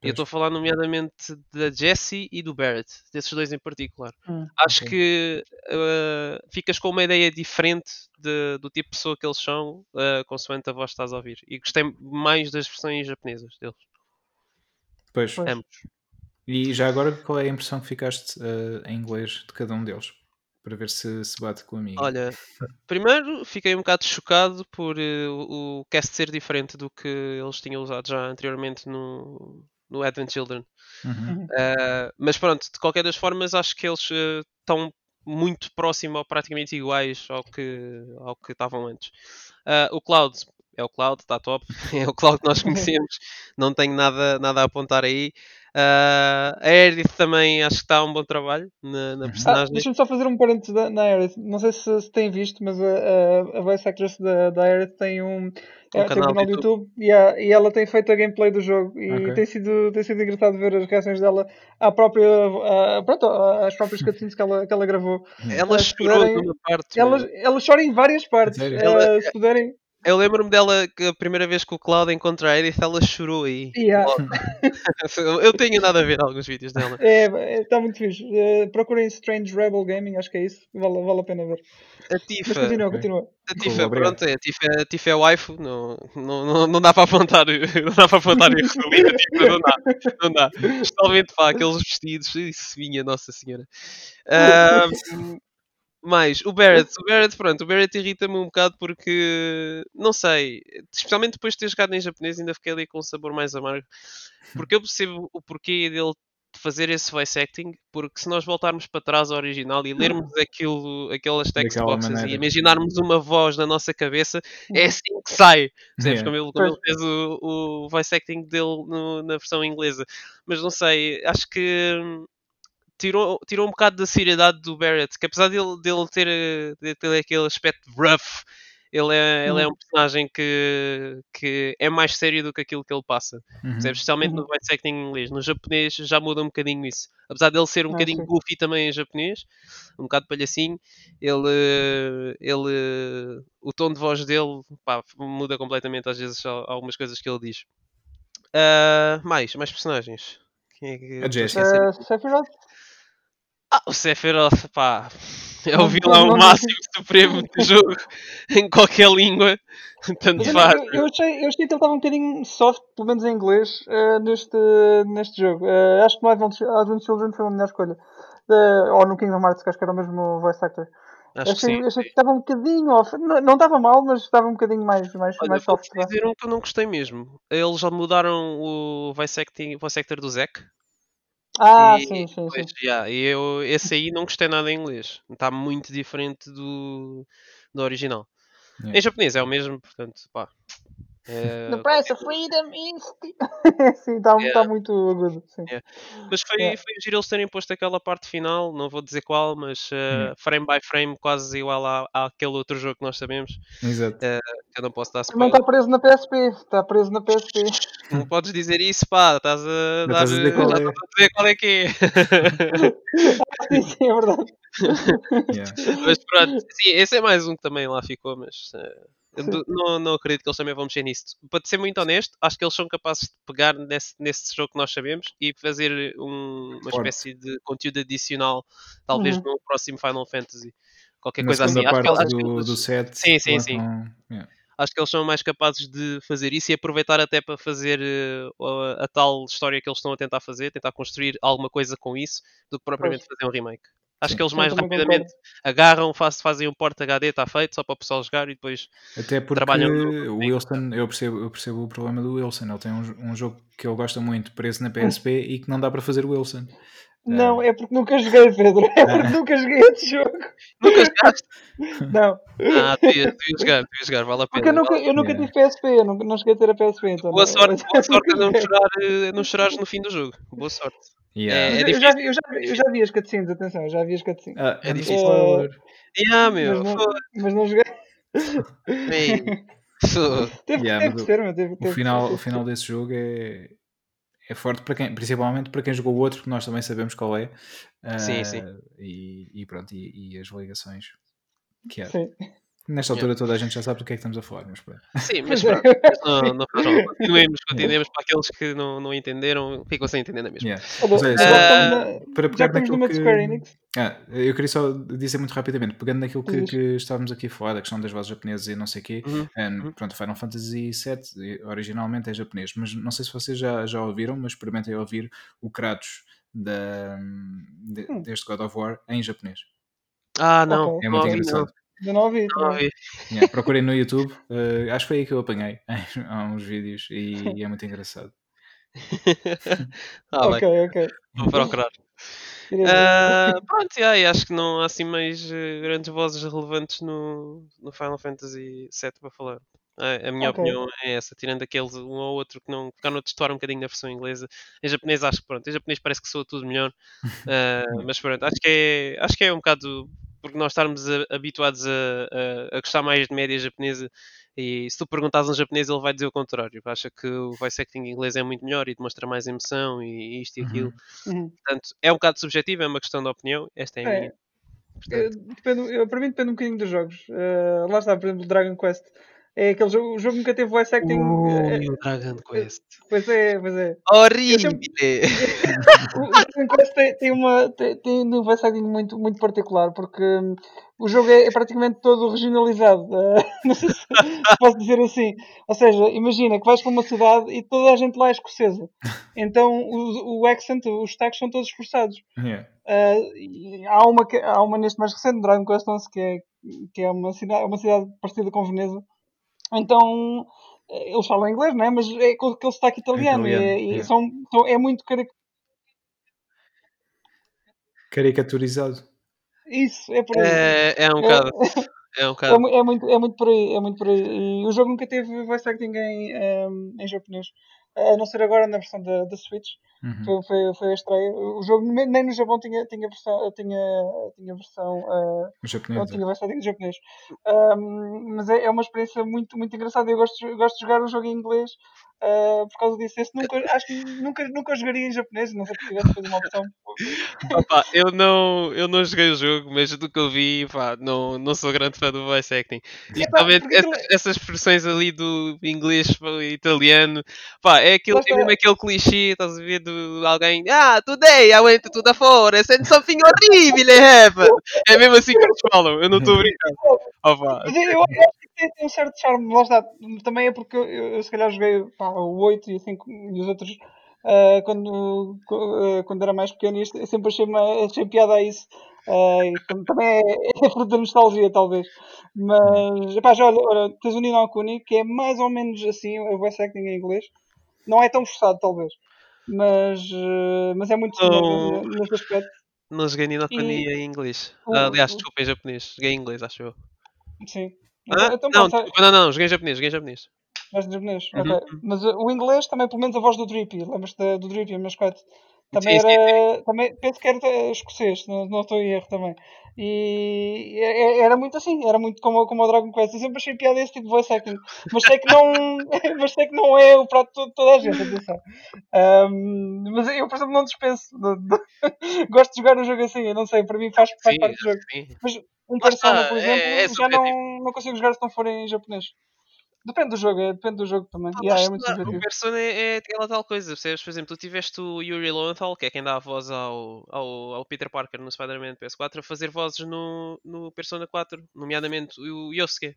E eu estou a falar nomeadamente da Jessie e do Barrett, desses dois em particular. Hum. Acho Ok. que uh, ficas com uma ideia diferente de- do tipo de pessoa que eles são, uh, consoante a voz que estás a ouvir. E gostei mais das versões japonesas deles, Pois. Pois. ambos. E já agora, qual é a impressão que ficaste eh, em inglês de cada um deles? Para ver se se bate com a minha. Olha, primeiro fiquei um bocado chocado por eh, o o cast ser diferente do que eles tinham usado já anteriormente no, no Advent Children. Uhum. Uh, mas pronto, de qualquer das formas, acho que eles uh, estão muito próximo ou praticamente iguais ao que, ao que estavam antes. Uh, o Cloud é o Cloud, está top. É o Cloud que nós conhecemos. Não tenho nada, nada a apontar aí. Uh, a Edith também acho que está a um bom trabalho na, na Uhum. Ah, personagem. Deixa-me só fazer um parênteses da- na Aerith. Não sei se, se têm visto, mas a, a, a voice actress da, da Aerith tem um, é, tem um canal canal do YouTube e, há- e ela tem feito a gameplay do jogo e Ok. tem, sido, tem sido engraçado ver as reações dela à própria, à- pronto, às próprias cutscenes que ela, que ela gravou. Ela Ah, chorou puderem- numa parte. Ela, ela chora em várias partes. Ela- se puderem. Eu lembro-me dela que a primeira vez que o Cloud encontra a Edith, ela chorou aí. Yeah. Eu tenho nada a ver alguns vídeos dela. É, está muito fixe. Eh, procurem Strange Rebel Gaming, acho que é isso. Vale, vale a pena ver. A Mas Tifa, continua, ok. continua. a Cool, Tifa, obrigado. pronto, é, a Tifa, a Tifa é waifu, não, não, não, não dá para apontar, não dá para apontar erros ali, a Tifa, não dá, não dá. Especialmente para aqueles vestidos, isso, minha Nossa Senhora. Ahm, mais, o Barrett, o Barrett, pronto, o Barrett irrita-me um bocado porque, não sei, especialmente depois de ter jogado em japonês, ainda fiquei ali com um sabor mais amargo, porque eu percebo o porquê dele fazer esse voice acting, porque se nós voltarmos para trás ao original e lermos aquilo, aquelas text boxes maneira. e imaginarmos uma voz na nossa cabeça, é assim que sai. Percebes? Yeah. Como ele, como ele fez o, o voice acting dele no- na versão inglesa. Mas não sei, acho que hum, tirou, tirou um bocado da seriedade do Barrett, que apesar dele, dele ter, eh, de ter aquele aspecto rough, ele é, ele é Uhum. um personagem que, que é mais sério do que aquilo que ele passa. Uhum. Percebes? Especialmente no Uhum. voice acting em inglês. No japonês já muda um bocadinho isso. Apesar dele ser um Ah, bocadinho sim. goofy também em japonês, um bocado palhacinho, ele, ele o tom de voz dele pá, muda completamente às vezes al- algumas coisas que ele diz. Ah, mais, mais personagens. Quem é que A Jessie. estou a Eh, esquecer? Sephiroth? Ah, o Sephiroth, pá, é o vilão máximo supremo do jogo em qualquer língua, tanto eu, faz. eu, eu achei, eu achei que ele estava um bocadinho soft, pelo menos em inglês, eh, neste, neste jogo. Eh, acho que no Advent, Advent Children foi uma melhor escolha. Eh, ou no Kingdom Hearts, que acho que era o mesmo voice actor. Acho que achei, sim. achei que estava um bocadinho off. Não, não estava mal, mas estava um bocadinho mais, mais, Olha, mais soft. vá. dizer um que eu não gostei mesmo. Eles já mudaram o voice, acting, voice actor do Zack. Ah, E- sim, sim, sim. Pois, já, e eu, esse aí não gostei nada em inglês. Está muito diferente do, do original. Yeah. Em japonês é o mesmo, portanto, pá. É, The price of freedom is... sim, está Yeah. tá muito agudo. Sim. Yeah. mas foi, Yeah. foi giro eles terem posto aquela parte final, não vou dizer qual, mas uh, frame by frame, quase igual à, àquele outro jogo que nós sabemos. Exato. Que eu não posso dar Também spoiler. está preso na PSP. Está preso na PSP. Não podes dizer isso, pá, estás a dar. estás a dizer qual é. a dizer qual é que é. sim, sim, é verdade. Yeah. mas pronto, sim, esse é mais um que também lá ficou, mas Sim. Do- não, não acredito que eles também vão mexer nisso. Para ser muito honesto, acho que eles são capazes de pegar nesse, nesse jogo que nós sabemos e fazer um- uma Forte. espécie de conteúdo adicional, talvez Uhum. no próximo Final Fantasy. Qualquer Na coisa assim. Acho que, do, eles- do set. Sim, sim, sim. lançam- yeah. acho que eles são mais capazes de fazer isso e aproveitar até para fazer eh, a, a tal história que eles estão a tentar fazer, tentar construir alguma coisa com isso, do que propriamente fazer um remake. Acho Sim. que eles Sim, mais rapidamente agarram, faz- fazem um porta HD, está feito, só para o pessoal jogar e depois. Até porque Trabalham no- o Wilson, eu percebo, eu percebo o problema do Wilson. Ele tem um, um jogo que ele gosta muito, preso na PSP e que não dá para fazer o Wilson. Não, é porque nunca joguei, Pedro. É porque nunca joguei esse jogo. Nunca jogaste? Não. Ah, tu ias, tu ias jogar, tu ias jogar, vale a Porque pena. eu nunca, eu nunca Yeah. tive PSP, eu nunca, não cheguei a ter a PSP. Então Boa não- sorte, boa sorte a não, chorar, eh, não chorares no fim do jogo. Boa sorte. Yeah. É Mas eu, já vi, eu, já, eu já vi as cutscenes, atenção, eu já vi as cutscenes. Ah, É é difícil. spoiler. Yeah, meu. mas, não, mas não joguei. Ei, foda- Teve, Yeah, teve mas que o- ser, meu. Teve, O teve, final, teve o final desse jogo é, é forte para quem, principalmente para quem jogou o outro, que nós também sabemos qual é. Sim, Ah, sim. E, e pronto, e, e as ligações que há. Sim. Nesta altura toda a gente já sabe do que é que estamos a falar, mas pronto. Sim, mas pronto. Não, não faz mal. Continuemos, continuemos para aqueles que não, não entenderam, ficam sem entender na mesma. Yeah. Mas é, só na- para pegar naquilo que... de Square Enix. Ah, eu queria só dizer muito rapidamente, pegando naquilo que, que estávamos aqui a falar, da questão das vozes japonesas e não sei o quê, Uhum, um, uhum. pronto, Final Fantasy VII originalmente é japonês, mas não sei se vocês já, já ouviram, mas experimentem ouvir o Kratos da, de- Hum. deste God of War em japonês. Ah, não. É não muito ouvi, engraçado. não. Ainda não ouvi. Não ouvi. Yeah, procurem no YouTube, eh, acho que foi aí que eu apanhei há uns vídeos e, é muito engraçado. ah, ok, bem, ok. vou procurar. Ah, pronto, yeah, e acho que não há assim mais eh, grandes vozes relevantes no, no Final Fantasy VII para falar. A, a minha Ok. opinião é essa, tirando aqueles um ou outro que não ficaram a destoar um bocadinho na versão inglesa. Em japonês acho que pronto, em japonês parece que soa tudo melhor. Ah, mas pronto, acho que é, acho que é um bocado porque nós estarmos a- habituados a, a, a gostar mais de média japonesa e se tu perguntares a um japonês ele vai dizer o contrário. Acha que o voice acting em inglês é muito melhor e demonstra mais emoção e isto e aquilo. Uhum. Portanto, é um bocado subjetivo, é uma questão de opinião. Esta é a É. minha. Portanto, depende, para mim depende um bocadinho dos jogos. Eh, lá está, por exemplo, Dragon Quest. É aquele jogo, o jogo nunca teve voice acting. eh, Ui, o Dragon Quest. pois é, pois é. Horrível! O, o Dragon Quest tem, tem uma tem, tem um voice acting muito, muito particular porque hum, o jogo é, é praticamente todo regionalizado. não sei se posso dizer assim. Ou seja, imagina que vais para uma cidade e toda a gente lá é escocesa. Então o, o accent, os sotaques são todos esforçados. Yeah. Uh, há, uma, há uma neste mais recente, Dragon Quest 11, que é, que é uma, cidade, uma cidade parecida com Veneza. Então, eh, eles falam inglês, não é? Mas é com aquele sotaque italiano. e italiano, é, e yeah. são, são- é muito caric... Caricaturizado. Isso, é por aí. É, é um bocado. É um É, bocado. mu- é muito, é muito por aí, é muito por aí. E o jogo nunca teve voice acting em, em, em japonês. A não ser agora na versão da, da Switch. Uhum. Foi, foi, foi a estreia. O jogo nem no Japão tinha, tinha versão, tinha, tinha versão ah, Os Não tinha acting em japonês. Ahm, mas é, é uma experiência muito, muito engraçada. Eu gosto, de- gosto de jogar o jogo em inglês ah, por causa disso. Esse nunca, acho que nunca, nunca jogaria em japonês, não sei se tivesse depois uma opção. Opa, eu, não, eu não joguei o jogo, mas do que eu vi, pá, não, não sou grande fã do voice acting. E realmente porque aquilo essas, expressões ali do inglês para o italiano, pá, é, aquilo, é mesmo aquele clichê, estás a ver, de alguém, ah, today I went to the forest and something horrible happened. É mesmo assim que eles falam, eu não estou a brincar. Opa, Mas eu, eu acho que tem, um certo charme, lá está. Também é porque eu, eu, eu se calhar joguei pá, o 8 e 5 e os outros ah, quando, ah, quando era mais pequeno e sempre achei, uma, achei piada a isso. Tam- também é, é fruto da nostalgia, talvez. Mas, epá, já olha, olha, tens o Nino Kuni, que é mais ou menos assim, o voice acting em inglês. Não é tão forçado, talvez. Mas, mas é muito Não. nesse aspecto. não joguei Nino Kuni E em inglês. o- Ah, aliás, desculpa, em japonês. Joguei em inglês, acho eu. Sim. Ah? Então, Não, pronto, sabe- desculpa, não, não, joguei em japonês, joguei em japonês. Mais de japonês, Uhum. ok. Mas uh, o inglês também, pelo menos a voz do Drippy, lembras-te do Drippy, mascote? Também Sim, sim, era. Também, penso que era escocês, não, não estou em erro também. E é- é- era muito assim, era muito como, como o Dragon Quest. Eu sempre achei piada esse tipo de voice acting, mas sei que não, mas sei que não é o prato de to- toda a gente, atenção. Ahm, mas eu, por exemplo, não dispenso. Gosto de jogar um jogo assim, eu não sei, para mim faz, faz parte do jogo. Mas um Persona, por é- exemplo, é já não, não consigo jogar se não for em japonês. Depende do jogo, é, depende do jogo também. Pá, Yeah, é muito está, o. Persona é, é aquela tal coisa, percebes? Por exemplo, tu tiveste o Yuri Lowenthal, que é quem dá a voz ao, ao, ao Peter Parker no Spider-Man PS4, a fazer vozes no, no Persona 4, nomeadamente o Yosuke.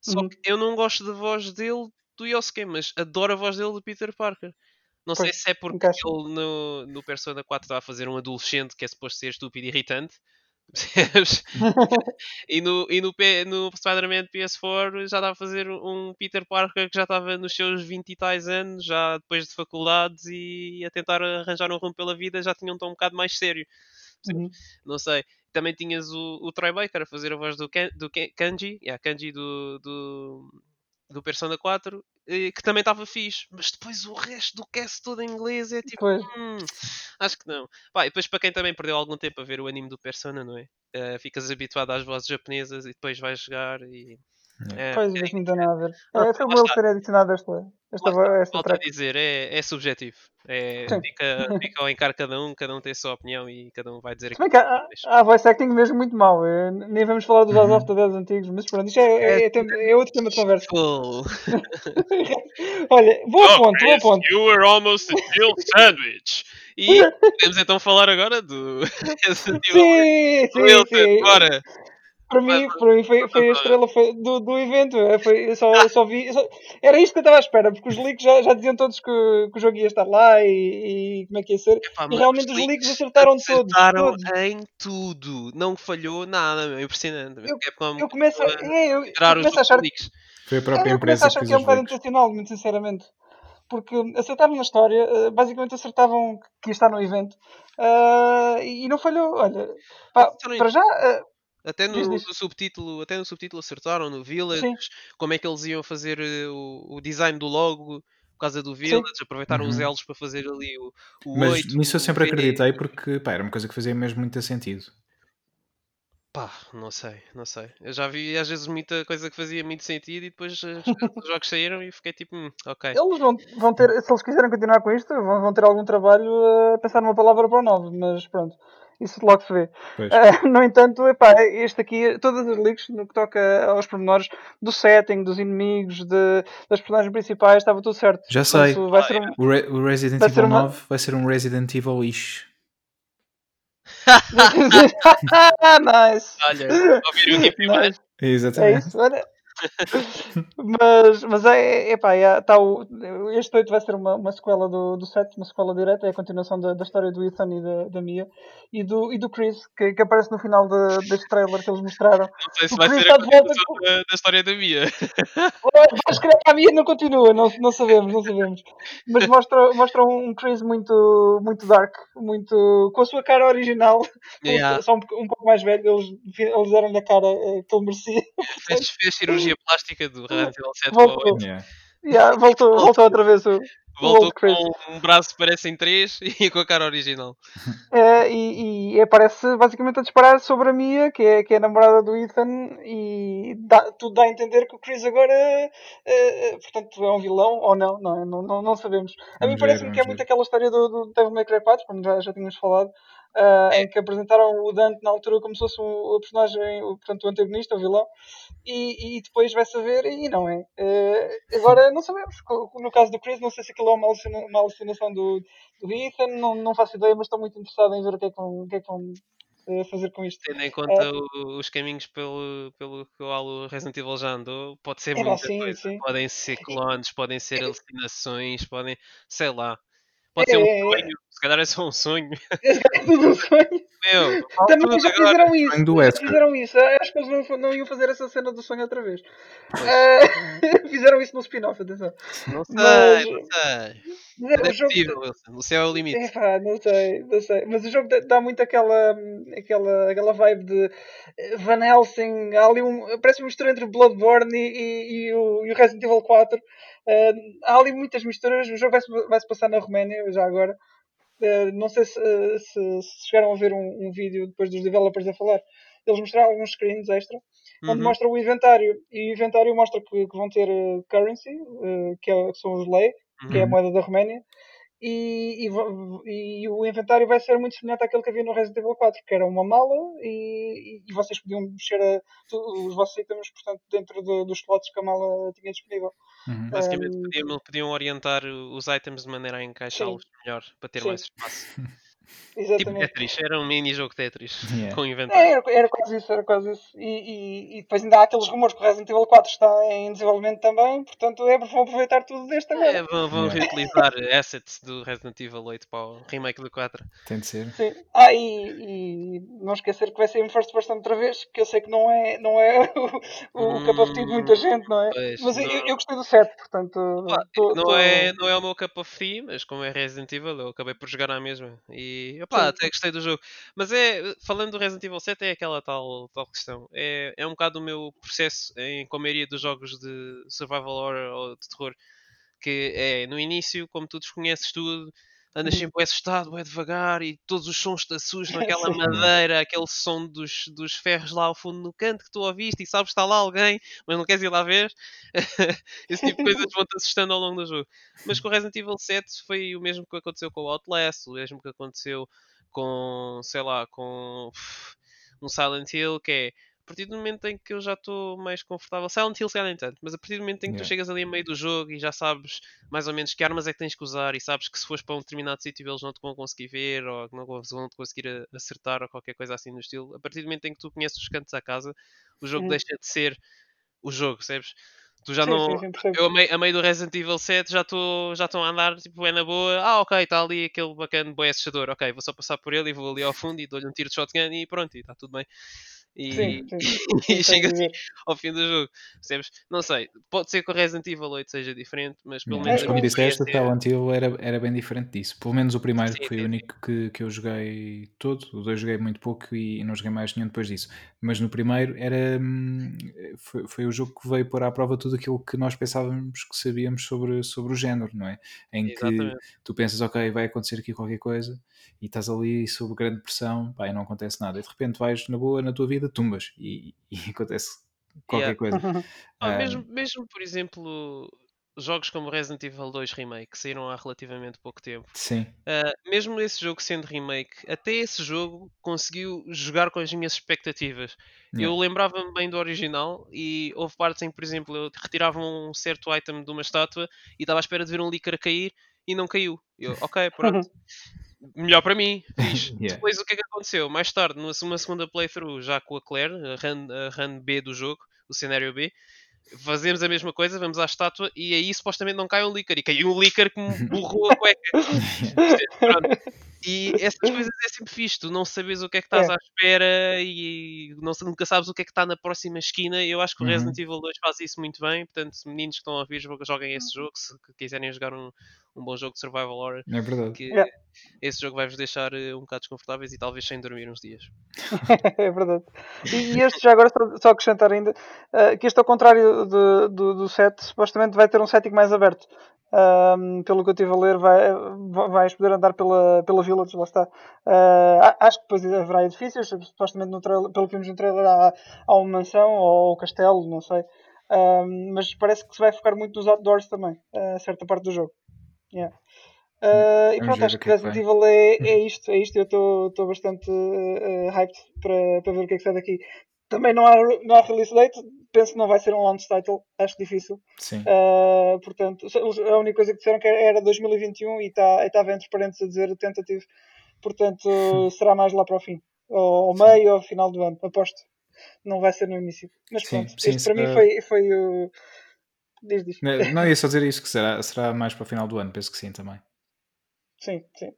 Só Uhum. que eu não gosto da voz dele do Yosuke, mas adoro a voz dele do Peter Parker. Não sei Pois, se é porque encaixa. ele no, no Persona 4 estava a fazer um adolescente que é suposto ser estúpido e irritante. Percebes? E no, e no, no Spider-Man PS4 já estava a fazer um Peter Parker que já estava nos seus 20 e tais anos, já depois de faculdades e a tentar arranjar um rumo pela vida, já tinha um tom um bocado mais sério. Uhum. Não sei. Também tinhas o, o Troy Baker a fazer a voz do, Ken, do Ken- Kanji, yeah, Kanji do, do, do Persona 4, eh, que também estava fixe. Mas depois o resto do cast todo em inglês é tipo. Hum, acho que não. Pá, e depois para quem também perdeu algum tempo a ver o anime do Persona, não é? Eh, ficas habituado às vozes japonesas e depois vais jogar e. É, Pois, é, não tem nada a ver. É, foi ele ter adicionado esta, esta, esta volto a dizer, é, é subjetivo. É, Sim. fica, fica ao encar cada um, cada um tem a sua opinião e cada um vai dizer bem que há, há voice acting mesmo muito mau. Nem vamos falar dos Uhum. House of the Dead antigos, mas pronto, isto é, é, é, é outro tema de conversa. Oh, Olha, boa Oh, ponto, boa Chris, ponto. You were almost a Jill sandwich. E podemos então falar agora do Sim, sim, sim. bora! Para mim, para mim foi, foi a estrela foi do, do evento. é, Foi, eu só, eu só vi. eu só- era isto que eu estava à espera, porque os leaks já, já diziam todos que, que o jogo ia estar lá e, e como é que ia ser. Epá, E realmente os leaks acertaram todos. acertaram todos. em tudo. Não falhou nada, meu. Impressionante. Eu- Capcom Eu começo, a, é, eu, eu os começo a achar que leaks. Foi a própria eu começo a empresa achar que é um bocado intencional, muito sinceramente. Porque acertaram na história, eh, basicamente acertavam que ia estar no evento ah, e não falhou. Olha, pá, Acertaram para já, ah, Até no, no subtítulo, até no subtítulo acertaram no Village, Sim. como é que eles iam fazer eh, o, o design do logo por causa do Village, aproveitaram os Uhum. elos para fazer ali o, o Mas 8. nisso eu sempre acreditei porque pá, era uma coisa que fazia mesmo muito sentido. Pá, não sei, não sei. Eu já vi às vezes muita coisa que fazia muito sentido e depois eh, os jogos saíram e fiquei tipo, hum, ok. eles vão, vão ter, se eles quiserem continuar com isto, vão, vão ter algum trabalho a pensar numa palavra para o novo, mas pronto, isso logo se vê. Ah, no entanto, epá, este aqui, todas as leaks no que toca aos pormenores do setting, dos inimigos, de, das personagens principais, estava tudo certo. Já sei. Portanto, vai ser um, O, Re- o Resident Vai ser Evil uma- 9 vai ser um Resident Evil ish. nice. Olha, ouviram aqui primeiro? Nice. É Exatamente. isso, olha. mas, mas é, é, epá, é, tá o, este 8 vai ser uma, uma sequela do, do 7, uma sequela direta, é a continuação da, da história do Ethan e da, da Mia e do, e do Chris, que, que aparece no final de, deste trailer que eles mostraram. Não sei se O vai Chris ser a está de volta continuação da, da história da Mia. A Mia não continua, não, não sabemos, não sabemos. Mas mostra, mostra um Chris muito, muito dark, muito, com a sua cara original, Yeah. só um, um pouco mais velho, eles, eles deram-lhe a cara eh, que ele merecia. Fez, fez cirurgia plástica do Resident Evil 7 Voltou. para o 8. Yeah. Yeah, voltou, voltou outra vez o Voltou com um braço que parece em 3 e com a cara original. É, e, e aparece basicamente a disparar sobre a Mia, que é, que é a namorada do Ethan, e dá, tudo dá a entender que o Chris agora é, é, portanto, é um vilão ou não, não, é? não, não, não sabemos. A mim parece-me que é muito aquela história do, do Devil May Cry 4, como já, já tínhamos falado, É. em que apresentaram o Dante na altura como se fosse o, o personagem, o, portanto, o antagonista, o vilão, e, e depois vai saber, e não é. Eh, agora não sabemos. No caso do Chris, não sei se aquilo é uma alucina- uma alucinação do, do Ethan, não, não faço ideia, mas estou muito interessado em ver o que é que vão, o que é que vão eh, fazer com isto. Tendo em conta o- os caminhos pelo, pelo qual o Resident Evil já andou, pode ser É, muita sim, coisa. sim. Podem ser clones, podem ser alucinações, podem. sei lá. Pode ser um É, é, é. sonho, se calhar é só um sonho. É tudo um sonho. Meu, Também já agora. fizeram isso. Fizeram isso. Acho que eles não, não iam fazer essa cena do sonho outra vez. Eh, fizeram isso no spin-off, atenção. Não sei, Mas- não sei. Mas é, Não é o jogo, possível, Wilson. O céu é o limite. É pá, não sei, não sei. Mas o jogo dá- muito aquela, aquela, aquela vibe de eh, Van Helsing. Há ali um, parece uma mistura entre Bloodborne e, e, e o, e o Resident Evil 4. Eh, há ali muitas misturas. O jogo vai-se vai -se passar na Roménia, já agora. Eh, não sei se, eh, se- se chegaram a ver um, um vídeo depois dos developers a falar. Eles mostraram alguns screens extra onde Uhum. mostra o inventário. E o inventário mostra que, que vão ter eh, currency, que, é- que são os lei, que é a Uhum. moeda da Roménia, e, e e o inventário vai ser muito semelhante àquele que havia no Resident Evil 4, que era uma mala e, e vocês podiam mexer a- os vossos itens, portanto, dentro do- dos slots que a mala tinha disponível. Uhum. Basicamente podiam, podiam orientar os itens de maneira a encaixá-los melhor para ter Sim. mais espaço. Tipo Exatamente. Tetris, era um mini jogo Tetris Yeah. com inventário. É, era, era quase isso, era quase isso. E, e, e depois ainda há aqueles rumores que o Resident Evil 4 está em desenvolvimento também, portanto é, vão aproveitar tudo deste agora. É, vão, vão Yeah. reutilizar assets do Resident Evil 8 para o remake do 4. Tem de ser. Sim. Ah, e, e não esquecer que vai ser em first person outra vez, que eu sei que não é, não é o, o cup of tea de muita gente, não é? Pois, Mas eu, não. eu gostei do set, portanto. Pá, tô- não, tô- é, não é o meu cup of tea, mas como é Resident Evil, eu acabei por jogar à mesma. E Sim. até gostei do jogo. Mas é, falando do Resident Evil 7, é aquela tal, tal questão. É, é um bocado o meu processo em, com a maioria dos jogos de survival horror ou de terror. Que é no início, como tu desconheces tudo, andas sempre assustado, bué devagar e todos os sons te assustam, aquela madeira, aquele som dos, dos ferros lá ao fundo no canto que tu ouviste e sabes que está lá alguém, mas não queres ir lá ver. Esse tipo de coisas vão-te assustando ao longo do jogo. Mas com o Resident Evil 7 foi o mesmo que aconteceu com o Outlast, o mesmo que aconteceu com, sei lá, com um Silent Hill, que é a partir do momento em que eu já estou mais confortável, Silent Hill se calhar nem tanto, mas a partir do momento em que tu Yeah. chegas ali a meio do jogo e já sabes mais ou menos que armas é que tens que usar e sabes que se fores para um determinado sítio eles não te vão conseguir ver ou não vão te conseguir a- acertar ou qualquer coisa assim no estilo, a partir do momento em que tu conheces os cantos da casa, o jogo Uhum. deixa de ser o jogo, percebes? Tu já sim, não, sim, sim, eu a meio, a meio do Resident Evil 7 já estou já estou a andar, tipo, é na boa. Ah, ok, está ali aquele bacana, boi assustador. Ok, vou só passar por ele e vou ali ao fundo e dou-lhe um tiro de shotgun e pronto, e está tudo bem. E, Sim, sim. e chega assim ao fim do jogo, percebes? Não sei, pode ser que o Resident Evil 8 seja diferente, mas pelo menos Mas como disseste, o experiência- Silent Hill era, era bem diferente disso. Pelo menos o primeiro, Sim, que foi sim, o único que, que eu joguei todo. O 2 joguei muito pouco e não joguei mais nenhum depois disso. Mas no primeiro era hum, foi, foi o jogo que veio pôr à prova tudo aquilo que nós pensávamos que sabíamos sobre, sobre o género, não é? Em que Exatamente. tu pensas, ok, vai acontecer aqui qualquer coisa e estás ali sob grande pressão, pá, e não acontece nada. E de repente vais na boa, na tua vida, tumbas e, e acontece qualquer Yeah. coisa. Ah, Ah, mesmo, mesmo, por exemplo, jogos como Resident Evil 2 Remake, que saíram há relativamente pouco tempo, Sim, ah, mesmo esse jogo sendo remake, até esse jogo conseguiu jogar com as minhas expectativas. Eu yeah. lembrava-me bem do original e houve partes em que, por exemplo, eu retirava um certo item de uma estátua e estava à espera de ver um líquido cair e não caiu. Eu, ok, pronto, melhor para mim. Yeah. Depois o que é que aconteceu? Mais tarde, numa segunda playthrough, já com a Claire, a run, a run B do jogo, o cenário B, fazemos a mesma coisa, vamos à estátua e aí supostamente não cai um líquido. E caiu um líquido que me borrou a cueca. E essas coisas é sempre fixe, tu não sabes o que é que estás É. à espera e não, nunca sabes o que é que está na próxima esquina. Eu acho que o Uhum. Resident Evil 2 faz isso muito bem. Portanto, meninos que estão a ouvir, joguem esse jogo. Se quiserem jogar um, um bom jogo de survival horror, É verdade. que Yeah. esse jogo vai-vos deixar eh, um bocado desconfortáveis e talvez sem dormir uns dias. é verdade. E, e este, já agora, só, só acrescentar ainda, eh, que este, ao contrário do, do set, supostamente vai ter um setting mais aberto. Ahm, pelo que eu estive a ler, vai, vais poder andar pela, pela Village, lá está. Ah, a- acho que depois haverá edifícios, supostamente no trailer, pelo que vimos no trailer, há, há uma mansão ou castelo, não sei. Ahm, mas parece que se vai focar muito nos outdoors também, a certa parte do jogo. Yeah. Ah, e pronto, acho que é que Resident. Evil é, é isto, é isto. Eu estou bastante eh, hyped para, para ver o que é que sai daqui. Também não há, não há release date, penso que não vai ser um launch title, acho difícil. Sim. Ah, portanto, a única coisa que disseram que era 2021 e tá- estava entre parênteses a dizer tentative. Portanto, será mais lá para o fim, ou ao meio ou ao final do ano, aposto. Não vai ser no início. Mas Sim, pronto, sim, este para mim foi, foi o. Diz, diz. Não, não ia só dizer isso, que será, será mais para o final do ano, penso que sim também. Sim, sim.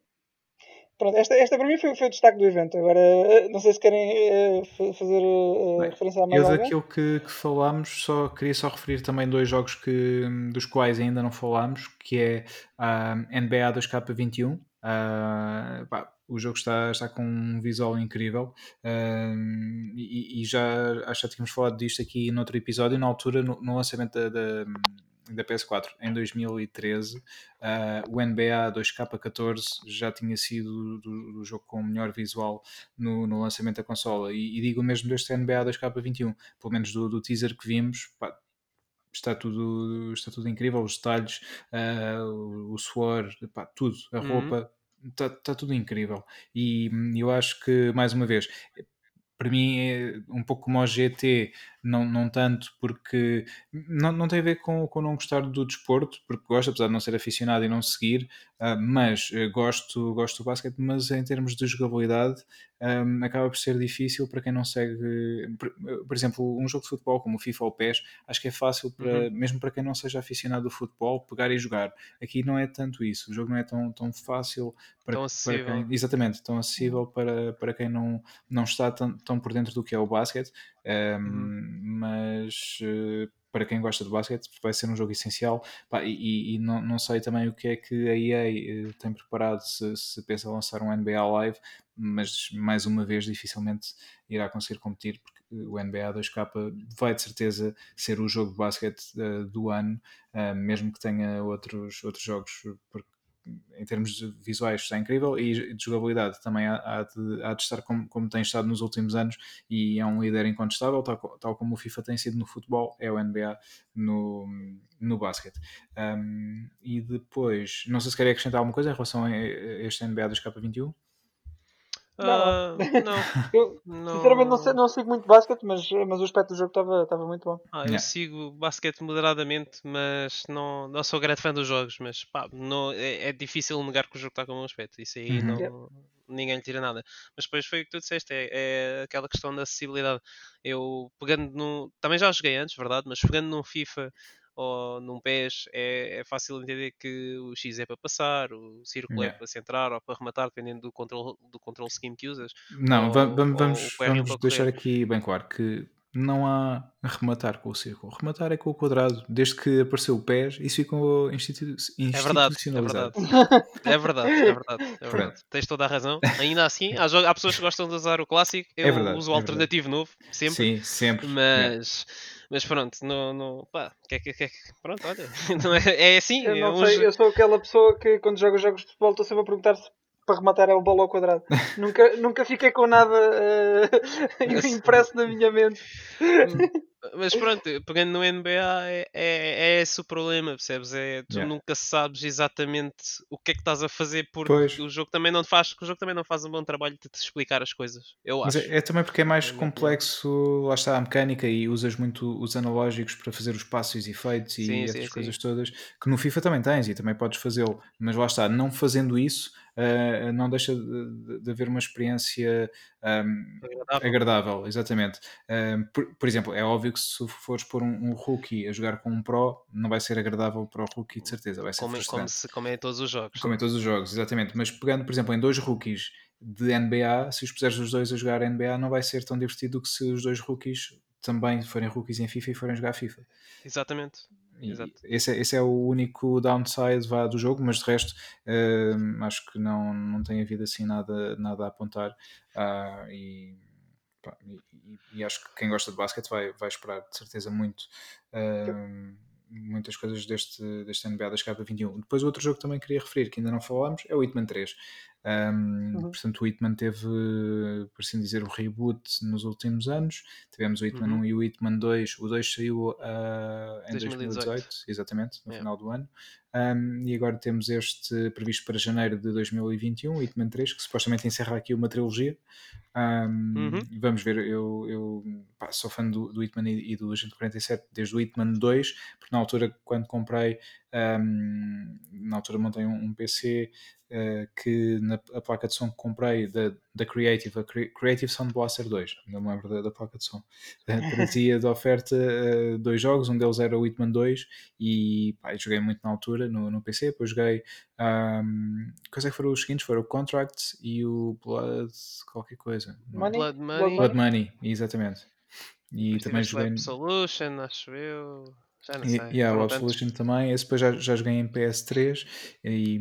Pronto, esta, esta para mim foi, foi o destaque do evento. Agora, eh, não sei se querem fa- fazer eh, Bem, referência a mais Eu alguém. daquilo que, que falámos, só queria só referir também dois jogos que, dos quais ainda não falámos, que é a NBA 2K21. ah, pá, o jogo está, está com um visual incrível e, e já acho que já tínhamos falado disto aqui noutro episódio, na altura, no, no lançamento da, da, da PS4 em 2013. ah, o NBA 2K14 já tinha sido do, do jogo com o melhor visual no, no lançamento da consola. E, e digo mesmo deste NBA 2K21, pelo menos do, do teaser que vimos, pá, está tudo, está tudo incrível. Os detalhes, ah, o, suor, pá, tudo, a Uhum. roupa, está, está tudo incrível. E eu acho que, mais uma vez, para mim é um pouco como o GT, não, não tanto porque não, não tem a ver com, com não gostar do desporto, porque gosto, apesar de não ser aficionado e não seguir, Uh, mas uh, gosto, gosto do basquete, mas em termos de jogabilidade um, acaba por ser difícil para quem não segue. Por, por, exemplo, um jogo de futebol como o FIFA ou o PES, acho que é fácil, para, uhum. mesmo para quem não seja aficionado do futebol, pegar e jogar. Aqui não é tanto isso, o jogo não é tão, tão fácil para, tão para quem. Exatamente, tão acessível uhum. para, para quem não, não está tão, tão por dentro do que é o basquete, um, uhum. mas. Uh, para quem gosta de basquete vai ser um jogo essencial Pá, e, e não, não, sei também o que é que a EA eh, tem preparado se, se pensa lançar um NBA Live mas mais uma vez dificilmente irá conseguir competir porque o NBA 2K vai de certeza ser o jogo de basquete uh, do ano, uh, mesmo que tenha outros, outros jogos, porque em termos visuais está incrível e de jogabilidade também há, há, de, há de, estar como, como, tem estado nos últimos anos e é um líder incontestável, tal, tal, como o FIFA tem sido no futebol, é o NBA no, no basquete. Um, e depois, não sei se queria acrescentar alguma coisa em relação a este NBA 2K21. Não, uh, não. eu, não. sinceramente não, sei, não sigo muito basquete, mas, mas o aspecto do jogo estava muito bom. Ah, eu yeah. sigo basquete moderadamente, mas não, não sou grande fã dos jogos. Mas pá, não, é, é difícil negar que o jogo está com um aspecto. Isso aí uhum. não, yeah. ninguém lhe tira nada. Mas depois foi o que tu disseste, é, é aquela questão da acessibilidade. Eu pegando no. Também já joguei antes, verdade, mas pegando num FIFA ou num PES é, é, fácil entender que o X é para passar, o círculo é yeah. é para centrar ou para rematar, dependendo do control, do control scheme que usas. Não, ou, vamos, vamos, vamos deixar aqui bem claro que não há rematar com o círculo. Rematar é com o quadrado. Desde que apareceu o PES, isso ficou institu é verdade, institucionalizado. É verdade, é verdade. É verdade, Tens toda a razão. Ainda assim, há, há, pessoas que gostam de usar o clássico. Eu é verdade, uso o é alternativo novo, sempre. Sim, sempre. Mas, mas pronto, não, não, pá, que, que, que, pronto, olha, não é, é assim. Eu não sei, eu sou aquela pessoa que quando jogo jogos de futebol estou sempre a perguntar se para rematar é o bola ao quadrado. nunca, nunca fiquei com nada uh, impresso na minha mente. Mas pronto, pegando no NBA é, é, é esse o problema, percebes? É, tu yeah. nunca sabes exatamente o que é que estás a fazer porque pois. o jogo também não faz, o jogo também não faz um bom trabalho de te explicar as coisas. Eu Mas acho. É, é, também porque é mais é complexo, lá está a mecânica e usas muito os analógicos para fazer os passos e efeitos e sim, essas sim, coisas sim. todas que no FIFA também tens e também podes fazê-lo. Mas lá está, não fazendo isso uh, não deixa de, de, haver uma experiência um, agradável. agradável. exatamente. Por, por, exemplo, é óbvio que se fores pôr um, um, rookie a jogar com um pro, não vai ser agradável para o rookie de certeza, vai ser como, como, se, como é em todos os jogos. Como em todos os jogos, exatamente. Mas pegando, por exemplo, em dois rookies de NBA, se os puseres os dois a jogar NBA, não vai ser tão divertido que se os dois rookies também forem rookies em FIFA e forem jogar FIFA. Exatamente. Esse, é, esse é o único downside vá, do jogo, mas de resto uh, acho que não, não tem havido assim nada, nada a apontar. Uh, e, pá, e, e, acho que quem gosta de basquete vai, vai esperar de certeza muito. Uh, muitas coisas deste, deste NBA da Escapa 21. Depois, outro jogo que também queria referir, que ainda não falámos, é o Hitman 3. Um, uhum. Portanto, o Hitman teve, por assim dizer, o reboot nos últimos anos. Tivemos o Hitman uhum. 1 e o Hitman 2. O 2 saiu uh, em 2018. 2018, exatamente, no final do ano. Um, e agora temos este previsto para janeiro de 2021, o Hitman 3, que supostamente encerra aqui uma trilogia. Um, uhum. Vamos ver, eu, eu pá, sou fã do, do Hitman e, e do Agente 47 desde o Hitman 2, porque na altura, quando comprei, um, na altura montei um, um PC uh, que na a placa de som que comprei da, da Creative, a Creative Sound Blaster 2, não me lembro da, da placa de som, uh, trazia de oferta uh, dois jogos, um deles era o Hitman 2 e pá, joguei muito na altura no, no PC, depois joguei um, quais é que foram os seguintes? Foram o Contract e o Blood qualquer coisa. Money? Blood Money. Blood Money, exatamente. E também joguei. Solution, acho eu. Já não sei. E, yeah, o Absolution também. Esse depois já, já joguei em PS3 e,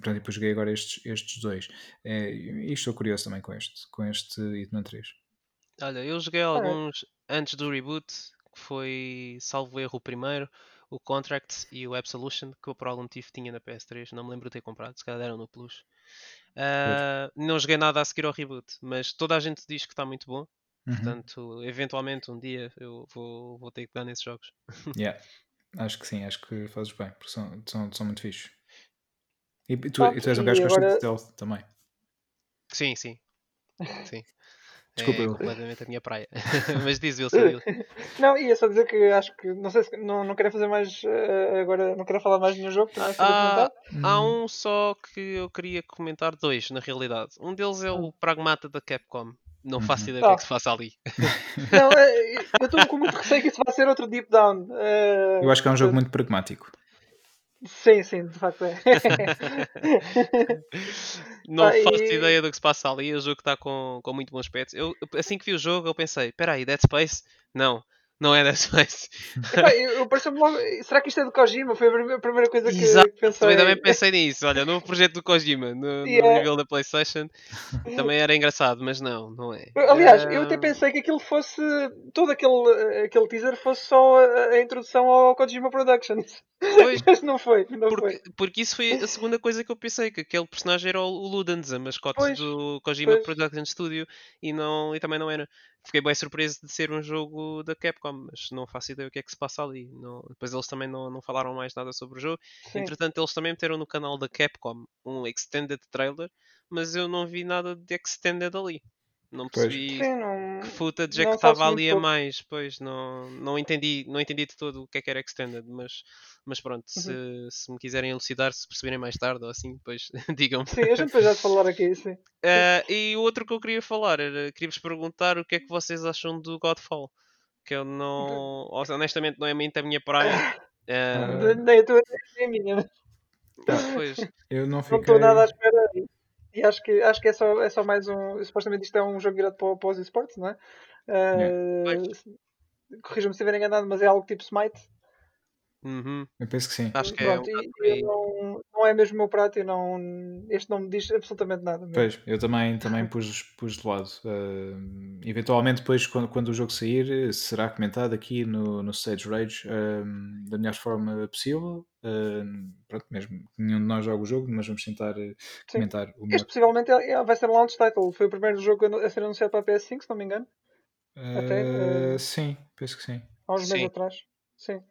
pronto, depois joguei agora estes, estes dois. É, e estou curioso também com este, com este Hitman 3. Olha, eu joguei alguns antes do reboot, que foi, salvo erro, o primeiro, o Contracts e o Absolution, que eu por algum motivo tinha na PS3, não me lembro de ter comprado, se calhar deram no Plus. Uh, não joguei nada a seguir ao reboot, mas toda a gente diz que está muito bom. Uhum. Portanto, eventualmente um dia eu vou, vou ter que pegar nesses jogos. Yeah. Acho que sim, acho que fazes bem, porque são, são, são muito fixos. E tu, ah, e tu és um gajo que gosta de stealth também. Sim, sim. sim. Desculpa, é eu. completamente a minha praia. Mas diz Wilson. Não, ia só dizer que acho que, não sei se, não, não quero fazer mais, eh, agora, não quero falar mais de nenhum jogo, Ah, há Hum, um só que eu queria comentar, dois na realidade. Um deles é o Hum. Pragmata da Capcom. Não Uhum. faço ideia do que é Ah. que se passa ali. Não, eh, eu estou com muito receio que isso vai ser outro deep down. eh, Eu acho que é um jogo muito pragmático. Sim, sim, de facto é. Não Pá, faço e- ideia do que se passa ali. O jogo está com, com muito bom aspecto. Eu, eu- assim que vi o jogo, eu pensei: espera aí, Dead Space? Não, não é Space. Epá, eu, eu logo, será que isto é do Kojima? Foi a primeira, coisa que, Exato, pensei. também, também pensei nisso. Olha, no projeto do Kojima, no, no Yeah. nível da PlayStation, também era engraçado, mas não, não é. Aliás, eu até Ah, pensei que aquilo fosse. Todo aquele, aquele teaser fosse só a, a introdução ao Kojima Productions. Pois, Mas não foi, não foi. Porque, porque isso foi a segunda coisa que eu pensei, que aquele personagem era o o Ludens, a mascote Pois, do Kojima pois. Production Studio, e, não, e também não era. Fiquei bem surpreso de ser um jogo da Capcom, mas não faço ideia o que é que se passa ali. Não, depois eles também não, não falaram mais nada sobre o jogo. Sim. Entretanto, eles também meteram no canal da Capcom um Extended Trailer, mas eu não vi nada de Extended ali. Não percebi Sim, não. que footage é não que estava ali a mais, pois não, não, entendi, não entendi de todo o que é que era Extended, mas, mas pronto, Uhum. se, se me quiserem elucidar, se perceberem mais tarde ou assim, depois digam-me. Sim, a gente depois já de falar aqui, sim. Eh, e o outro que eu queria falar era, queria-vos perguntar o que é que vocês acham do Godfall, que eu não, honestamente não é muito a minha praia. Ah. Nem a tua nem a minha. pois, Eu não Não fiquei. estou nada à espera. E acho que, acho que é, só, é só mais um. Supostamente isto é um jogo virado para, para os esportes, não é? Uh, Corrijam-me se estiver enganado, mas é algo tipo Smite. Uhum, Eu penso que sim. acho que é um Pronto, bocado e, não, não é mesmo o meu prato e não, este não me diz absolutamente nada. mesmo. Pois, eu também, também pus, pus de lado. Uh, eventualmente, depois, quando, quando o jogo sair, será comentado aqui no, no Stage Rage um, da melhor forma possível. Uh, pronto, mesmo que nenhum de nós joga o jogo, mas vamos tentar uh, comentar o melhor. Este possivelmente é- é- vai ser um launch title. Foi o primeiro jogo a ser anunciado para a PS5, se não me engano. até, Uh, uh, Sim, penso que sim. Há uns Sim. meses atrás. Sim.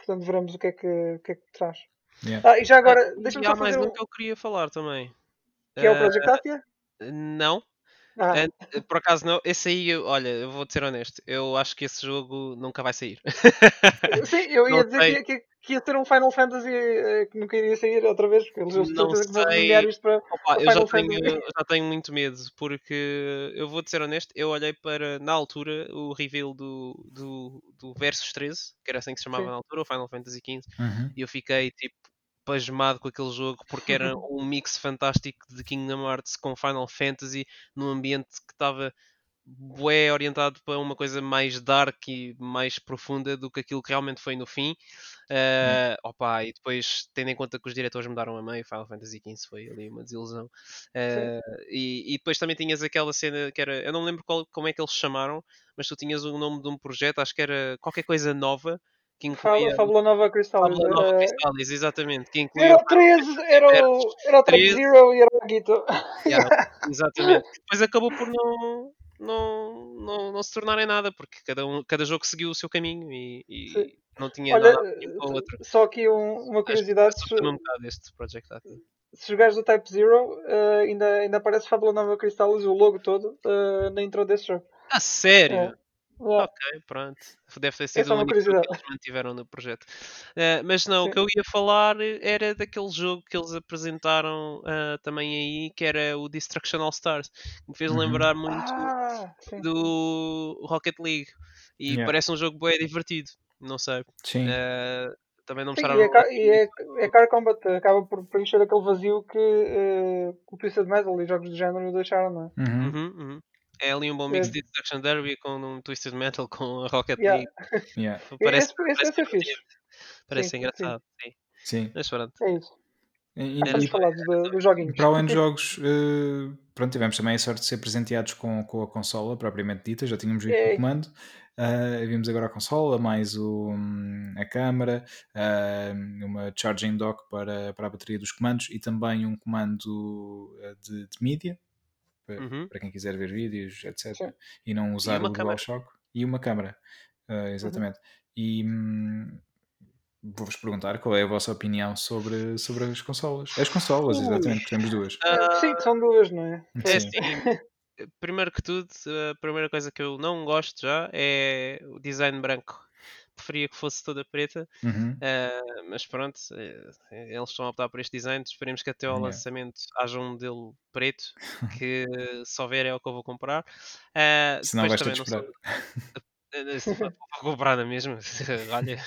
Portanto, veremos o que é que, o que, é que traz. Yeah. Ah, e já agora, Ah, deixa-me só há mais fazer um que eu queria falar também. Que é o Eh, Project Athia? não, Ah, Eh, Por acaso não, esse aí, eu- olha, eu vou-te ser honesto, eu acho que esse jogo nunca vai sair. sim, eu ia não dizer que, que, que ia ser um Final Fantasy eh, que nunca iria sair outra vez, porque eles Não certeza que vão sei. nomear isto para, Opa, para eu já Final tenho, já tenho muito medo, porque eu vou-te ser honesto, eu olhei para, na altura, o reveal do, do, do Versus 13, que era assim que se chamava Sim. na altura, o Final Fantasy XV, Uhum. e eu fiquei tipo pasmado com aquele jogo porque era um mix fantástico de Kingdom Hearts com Final Fantasy num ambiente que estava bué orientado para uma coisa mais dark e mais profunda do que aquilo que realmente foi no fim. Eh, opa, e depois, tendo em conta que os diretores mudaram a meio, Final Fantasy XV foi ali uma desilusão. Eh, e, e depois também tinhas aquela cena que era, eu não me lembro qual- como é que eles chamaram, mas tu tinhas o nome de um projeto, acho que era qualquer coisa nova, que incluía Fábula, Nova Crystal. Fábula Nova Crystallis, exatamente, que incluía era o o 13, era o, era o Type 13. Zero e era o Guito. Yeah, exatamente. Depois acabou por não, não, não, não se tornarem nada, porque cada, um, cada jogo seguiu o seu caminho e, e. não tinha Olha, nada o outro. só aqui um- uma curiosidade. Se, Assusta-me um bocado este Project se jogares o Type Zero, eh, ainda, ainda aparece Fábula Nova Crystallis, o logo todo, eh, na intro desse jogo. Ah, sério? É. Yeah. Ok, pronto. Deve ter É sido o uma único jogo que curiosidade. eles mantiveram no projeto. Eh, mas não, o Sim. que eu ia falar era daquele jogo que eles apresentaram ah, também aí, que era o Destruction All Stars, que me fez Uhum. lembrar muito Ah, do Rocket League. E Yeah. parece um jogo bem divertido. Não sei. Sim. Eh, também não Sim, mostraram. e, é, e é, é Car Combat, acaba por preencher aquele vazio que eh, o Twisted Metal e jogos do género deixaram, não é? Uhum. Uhum, uhum. É ali um bom mix É. de Destruction Derby com um Twisted Metal com a Rocket Yeah. League. Yeah. Parece, esse, esse, parece esse é fixe. divertido. Parece Sim, sim. engraçado, sim. Sim. Mas pronto. É isso. E, do- joguinhos. para além de jogos, eh, pronto, tivemos também a sorte de ser presenteados com, com a consola propriamente dita, já tínhamos visto o comando, eh, vimos agora a consola, mais o, hum, a câmara, eh, uma charging dock para, para a bateria dos comandos e também um comando de, de mídia, para, Uhum. para quem quiser ver vídeos, etc. Sim. E não usar o. DualShock. E uma câmara, eh, exatamente. E hum, vou-vos perguntar qual é a vossa opinião sobre, sobre as consolas. As consolas, Ui. exatamente, temos duas. Ah, Sim, são duas, não é? é assim, primeiro que tudo, a primeira coisa que eu não gosto já é o design branco. Preferia que fosse toda preta, Uhum. uh, mas pronto, uh, eles estão a optar por este design. Esperemos que até ao Yeah. lançamento haja um modelo preto, que se houver é o que eu vou comprar. Uh, Se não depois vais ter também de não sou- esperar. Eh, se vou comprar na mesma. Olha,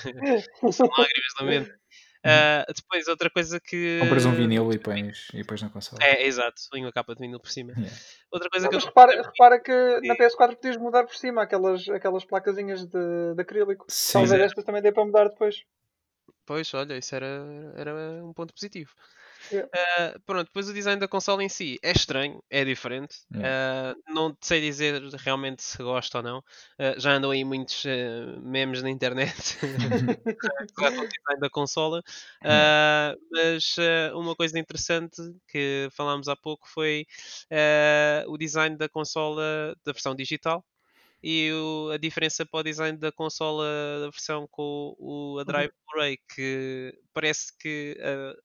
são lágrimas de lamento. Uh, depois, outra coisa que. Compras um vinil e pões, e pões na consola. É, exato, ponho a capa de vinil por cima. Yeah. Outra coisa Não, que eu mas repara, repara que na Sim. PS4 podias mudar por cima aquelas, aquelas placazinhas de, de acrílico. Sim. Talvez é. estas também dê para mudar depois. Pois, olha, isso era, era um ponto positivo. Ah, pronto, depois o design da consola em si é estranho, é diferente. Ah, não sei dizer realmente se gosto ou não. Ah, já andam aí muitos memes na internet com o design da consola. Mas uma coisa interessante que falámos há pouco foi o design da consola da versão digital e o- a diferença para o design da consola da versão com o, a Drive Blu-ray, que parece que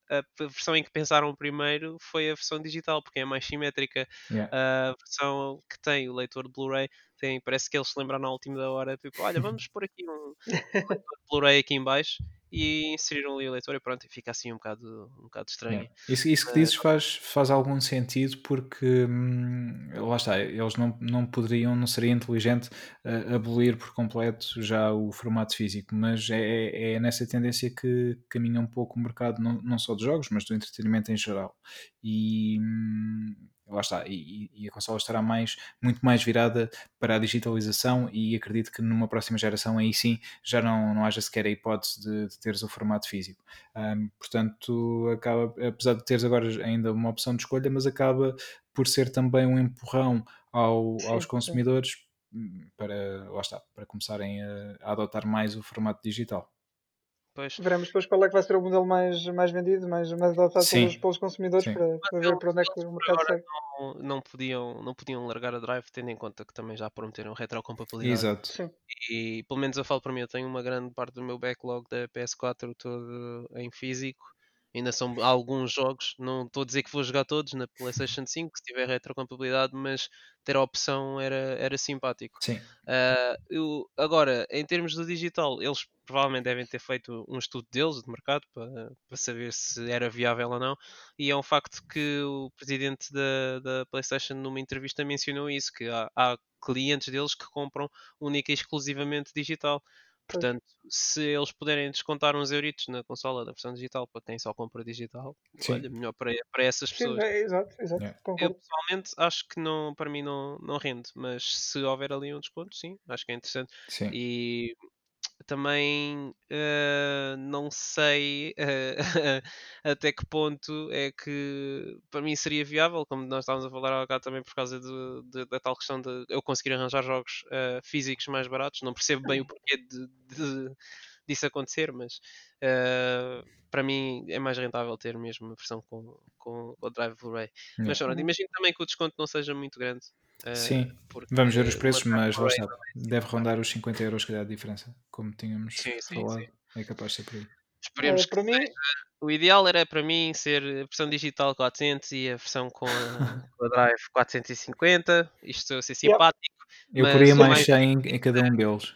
a, a versão em que pensaram primeiro foi a versão digital, porque é mais simétrica. Yeah. A versão que tem o leitor de Blu-ray tem, parece que eles se lembraram na última da hora, tipo, olha, vamos pôr aqui um, Blu-ray aqui em baixo e inseriram ali o leitor e pronto, e fica assim um bocado, um bocado estranho. Yeah. Isso, isso que dizes faz, faz algum sentido porque hum, lá está, eles não, não poderiam, não seria inteligente uh, abolir por completo já o formato físico, mas é, é nessa tendência que caminha um pouco o mercado, não, não só de jogos, mas do entretenimento em geral. E hum, lá está, e, e a consola estará mais, muito mais virada para a digitalização e acredito que numa próxima geração aí sim já não, não haja sequer a hipótese de, de teres o formato físico. Um, portanto, acaba, apesar de teres agora ainda uma opção de escolha, mas acaba por ser também um empurrão ao, aos consumidores hum, para, lá está, para começarem a, a adotar mais o formato digital. Pois. Veremos depois qual é que vai ser o modelo mais, mais vendido, mais, mais adotado pelos, pelos consumidores Sim. para, para ver para onde é que o mercado segue. não, não, podiam, não podiam largar a drive, tendo em conta que também já prometeram retrocompatibilidade. Exato. Sim. E pelo menos eu falo para mim, eu tenho uma grande parte do meu backlog da PS4 todo em físico. Ainda são alguns jogos, não estou a dizer que vou jogar todos na PlayStation 5 se tiver retrocompatibilidade, mas ter a opção era, era simpático. Sim. Ah, eu- agora, em termos do digital, eles provavelmente devem ter feito um estudo deles de mercado para, para saber se era viável ou não. E é um facto que o presidente da, da PlayStation, numa entrevista, mencionou isso: que há, há clientes deles que compram única e exclusivamente digital. Portanto, se eles puderem descontar uns euritos na consola da versão digital para quem só compra digital, Sim. olha, melhor para, para essas Sim, pessoas. é, exato, exato. Yeah. Eu pessoalmente acho que não, para mim não, não rende, mas se houver ali um desconto, sim, acho que é interessante. Sim. E também eh, não sei eh, até que ponto é que para mim seria viável, como nós estávamos a falar cá também por causa de- de- da tal questão de eu conseguir arranjar jogos eh, físicos mais baratos. Não percebo bem o porquê de, de- disso acontecer, mas para mim é mais rentável ter mesmo uma versão com, com o Drive Blu-ray. Mas pronto, Uhum. imagino também que o desconto não seja muito grande. Eh, Sim. porque Vamos ver os preços, mas lá Blu-ray está. Deve rondar os 50 euros, calhar, de diferença, como tínhamos Sim, sim, falado. sim. É capaz de ser por aí. Esperemos Eh, que para mim, O ideal era para mim ser a versão digital 400 e a versão com a, com a Drive 450. Isto a ser Yeah. simpático. Eu mais mais 100 em, em cada um deles.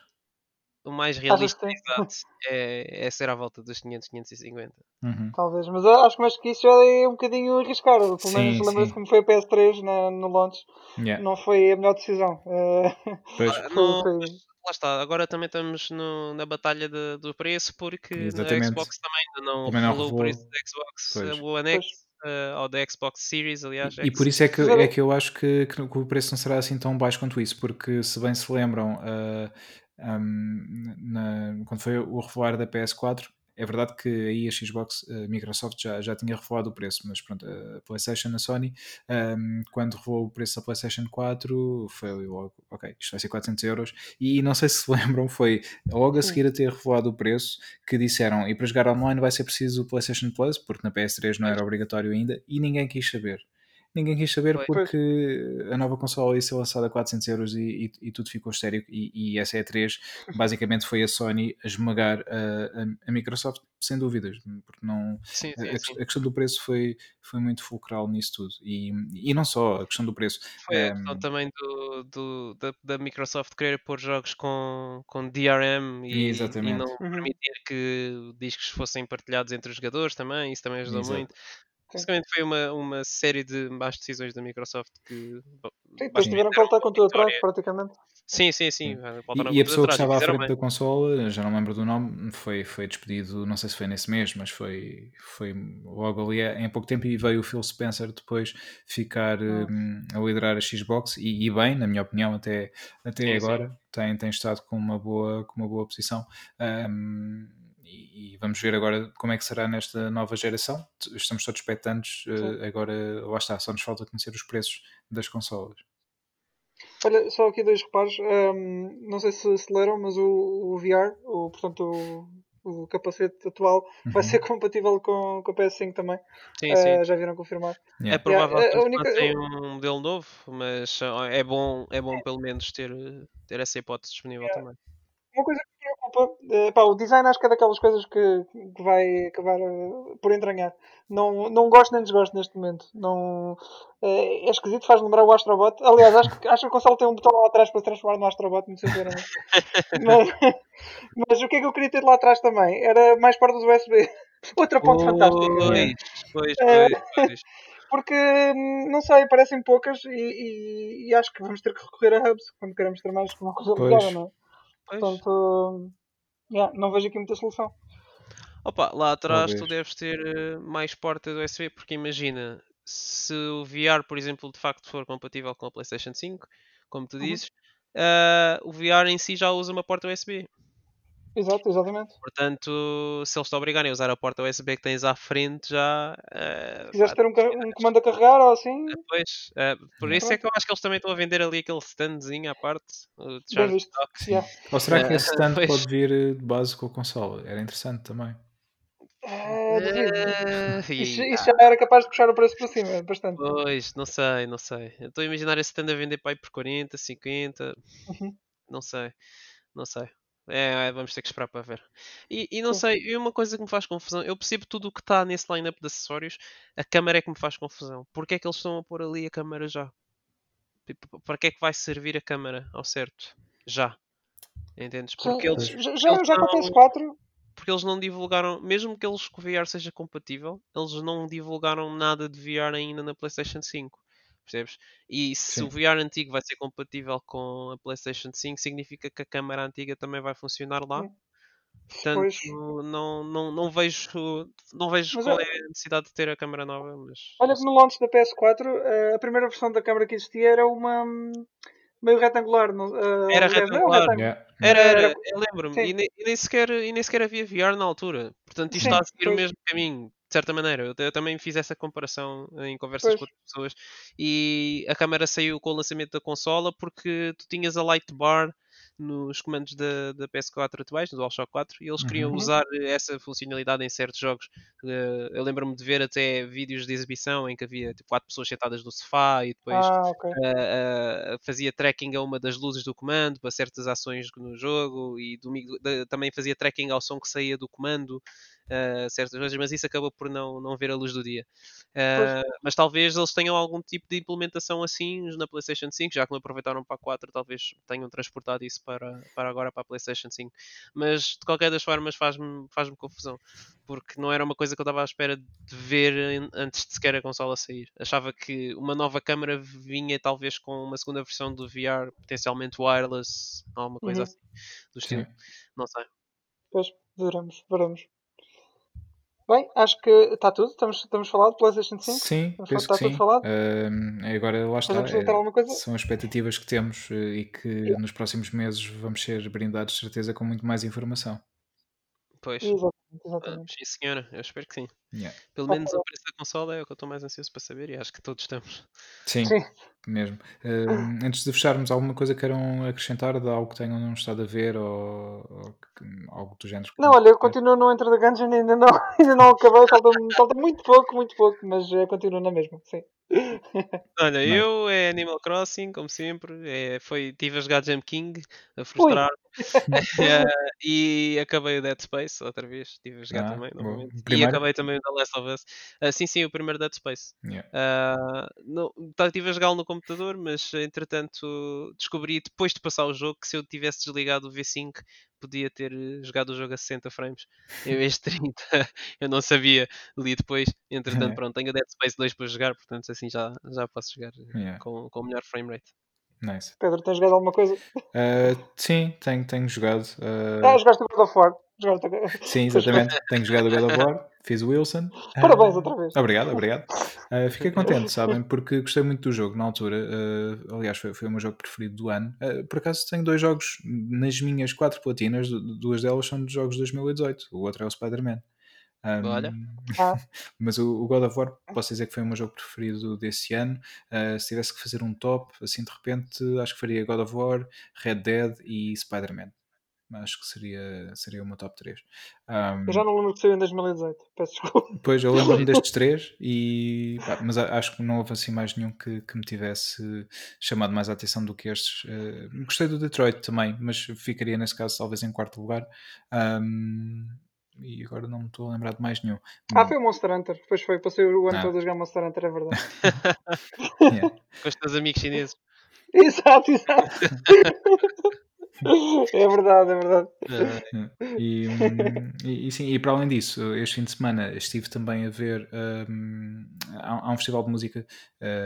O mais realista é, é ser à volta dos 500, 550. Uhum. Talvez, mas eu acho que mais que isso já é um bocadinho arriscar. Pelo Sim, menos lembra-se como foi a PS3 na, no launch. Yeah. Não foi a melhor decisão. Eh, Pois, Ah, não, foi- mas lá está, agora também estamos no- na batalha de- do preço porque na Exatamente. Xbox também ainda não Também não o preço da Xbox Pois. One X eh, ou da Xbox Series, aliás. E, e por isso é que, é que eu acho que, que o preço não será assim tão baixo quanto isso, porque se bem se lembram, ah, ahm, na- quando foi o revelar da PS4, é verdade que aí a Xbox, a Microsoft já, já tinha revelado o preço, mas pronto, a PlayStation, a Sony, ahm, quando revelou o preço da PlayStation 4, foi logo, ok, isto vai ser 400 euros, e não sei se se lembram, foi logo a seguir a ter revelado o preço que disseram, e para jogar online vai ser preciso o PlayStation Plus, porque na PS3 não era obrigatório ainda, e ninguém quis saber. Ninguém quis saber Pois. porque a nova consola ia ser lançada a 400 euros e, e- e tudo ficou estéreo. E, e essa E3 basicamente foi a Sony a esmagar a, a- a Microsoft, sem dúvidas, porque não, Sim, a, sim, a- sim. a questão do preço foi, foi muito fulcral nisso tudo. E, e não só a questão do preço. Foi a Ehm, questão também do, do- da, da Microsoft querer pôr jogos com, com DRM e, e não Uhum. permitir que discos fossem partilhados entre os jogadores também, isso também ajudou Exato. muito. Basicamente foi uma, uma série de más decisões da Microsoft que bom, Sim, depois tiveram que voltar com tudo atrás, praticamente. Sim, sim, sim. E, e a pessoa que estava à frente bem. da consola, já não me lembro do nome, foi, foi despedido, não sei se foi nesse mês, mas foi, foi logo ali em pouco tempo e veio o Phil Spencer depois ficar Hum. hum, a liderar a Xbox e, e bem, na minha opinião, até, até Sim, sim. agora tem, tem estado com uma boa, com uma boa posição. Hum, e, e vamos ver agora como é que será nesta nova geração. Estamos todos expectantes, eh, Sim. agora lá está, só nos falta conhecer os preços das consolas. Olha, só aqui dois reparos. Ahm, não sei se, se leram, mas o, o VR, o, portanto o, o capacete atual, vai Uhum. ser compatível com, com a PS5 também. Sim, sim. Ah, já viram confirmar. É Yeah. provável Yeah, que a única- lancem um modelo novo, mas ah, é bom, é bom pelo menos ter, ter essa hipótese disponível também. Uma coisa preocupa, eh, pá, o design acho que é daquelas coisas que, que vai acabar eh, por entranhar. Não, não gosto nem desgosto neste momento. Não, eh, é esquisito, faz lembrar o Astrobot. Aliás, acho que, acho que a console tem um botão lá atrás para se transformar no Astrobot, muito sinceramente. mas, mas o que é que eu queria ter lá atrás também? Era mais portas USB. Outra ponte fantástica. Pois, pois, pois, pois. Porque, hum, não sei, parecem poucas e, e- e acho que vamos ter que recorrer a hubs quando queremos ter mais uma coisa ligada, não é? Pois. Portanto, yeah, não vejo aqui muita solução. Opa, lá atrás tu deves ter eh, mais portas USB, porque imagina, se o VR, por exemplo, de facto for compatível com a PlayStation 5, como tu Uhum. dizes, ah, o VR em si já usa uma porta USB. Exato, exatamente. Portanto, se eles te obrigarem a usar a porta USB que tens à frente, já. ah, Se quiseres ter um, um comando a carregar ou assim, Depois, ah, por Yeah. isso é que eu acho que eles também estão a vender ali aquele standzinho à parte. bem visto. Yeah. Ou será que Eh, esse stand pois. pode vir eh, de base com a consola? Era interessante também. Ah, Isso, isso já era capaz de puxar o preço para cima, bastante. Pois, não sei, não sei. Eu estou a imaginar esse stand a vender para aí por 40, 50, Uhum. não sei, não sei. É, é, vamos ter que esperar para ver. E, e não Sim. sei, e uma coisa que me faz confusão, eu percebo tudo o que está nesse line-up de acessórios, a câmara é que me faz confusão. Porque é que eles estão a pôr ali a câmara já? Tipo, para que é que vai servir a câmara ao certo? Já. Entendes? Sim, Porque eles, já, já, eles já com não- PS4, porque eles não divulgaram, mesmo que eles que o VR seja compatível, eles não divulgaram nada de VR ainda na PlayStation 5. Percebes? E se Sim. o VR antigo vai ser compatível com a PlayStation 5, significa que a câmara antiga também vai funcionar lá. Portanto, pois. não, não, não vejo, não vejo Mas qual é a necessidade de ter a câmara nova. Mas Olha que no launch da PS4, eh, a primeira versão da câmara que existia era uma meio retangular. Não, eh, Era não retangular. Yeah. Era, Era- eu lembro-me. E, nem- e nem sequer, e nem sequer havia VR na altura. Portanto, isto Sim, está a seguir o mesmo caminho, de certa maneira. Eu, eu também fiz essa comparação em conversas Pois. com outras pessoas. E a câmera saiu com o lançamento da consola porque tu tinhas a light bar nos comandos da, da PS4 atuais, no DualShock 4, e eles queriam Uhum. usar essa funcionalidade em certos jogos. Eh, Eu lembro-me de ver até vídeos de exibição em que havia tipo, quatro pessoas sentadas no sofá e depois Ah, ok. uh, uh, fazia tracking a uma das luzes do comando para certas ações no jogo e domingo, de- também fazia tracking ao som que saía do comando, uh, certas coisas, mas isso acabou por não, não ver a luz do dia. Uh, mas talvez eles tenham algum tipo de implementação assim na PlayStation 5, já que não aproveitaram para a 4, talvez tenham transportado isso para, para agora para a PlayStation 5. Mas de qualquer das formas faz-me faz confusão, porque não era uma coisa que eu estava à espera de ver antes de sequer a consola sair. Achava que uma nova câmera vinha talvez com uma segunda versão do VR, potencialmente wireless, alguma coisa Uhum. assim do estilo. Sim. Não sei. Pois, veremos, veremos. Bem, acho que está tudo. Estamos, estamos falado. PlayStation 5. Sim, penso que está tudo sim. falado? Ahm, agora lá está. é- alguma coisa? são as expectativas que temos eh, e que Yeah. nos próximos meses vamos ser brindados, de certeza, com muito mais informação. Pois. Exatamente, Ah, exatamente. sim, senhora, eu espero que sim. Yeah. Pelo menos o preço da consola é o que eu estou mais ansioso para saber e acho que todos estamos. Sim, Sim. mesmo. Ahm, antes de fecharmos, alguma coisa queiram acrescentar de algo que tenham não estado a ver ou, ou que- algo do género? Não, olha, eu continuo no Enter the Gungeon, ainda não, ainda não acabei, falta, falta muito pouco, muito pouco, mas eh, continuo na mesma, sim. Olha, Bem. eu é Animal Crossing, como sempre. É, foi, tive a jogar Jump King, a frustrar e acabei o Dead Space outra vez. Estive a jogar Ah, também, novamente. E acabei também o The Last of Us. Ah, sim, sim, o primeiro Dead Space. Yeah. Ah, não, tá, estive a jogá-lo no computador, mas entretanto descobri depois de passar o jogo que se eu tivesse desligado o V5 podia ter eh, jogado o jogo a 60 frames em vez de 30. eu não sabia, li depois. Entretanto, É. pronto, tenho Dead Space 2 para jogar, portanto assim já, já posso jogar eh, Yeah. com, com o melhor frame rate. Nice. Pedro, tens jogado alguma coisa? Ah, sim, tenho, tenho jogado. ah, Ah, jogaste o God of War. Jogaste... sim, exatamente. Tenho jogado o God of War. Fiz o Wilson. Parabéns Ah, outra vez. Obrigado, obrigado. Ah, fiquei contente, sabem? Porque gostei muito do jogo na altura. Ah, aliás, foi, foi o meu jogo preferido do ano. Por acaso tenho dois jogos nas minhas quatro platinas, du- duas delas são de jogos de 2018. O outro é o Spider-Man. Um, Olha. Mas o, o God of War, posso dizer que foi o meu jogo preferido desse ano. Uh, se tivesse que fazer um top, assim de repente, acho que faria God of War, Red Dead e Spider-Man. Acho que seria, seria o meu top 3. Um, Eu já não lembro que saiu em 2018. Peço desculpa. Pois, eu lembro-me destes três, e, pá, mas acho que não houve assim mais nenhum que, que me tivesse chamado mais a atenção do que estes. Eh, gostei do Detroit também, mas ficaria nesse caso talvez em quarto lugar. Um, e agora não me estou a lembrar de mais nenhum. Ah, foi o Monster Hunter. Pois foi. Passei o ano Ah. todo a jogar Monster Hunter, é verdade. Yeah. Com os teus amigos chineses. exato, exato. é verdade, é verdade. Ah, E, hum, e, sim, e para além disso, este fim de semana estive também a ver. hum, há, um festival de música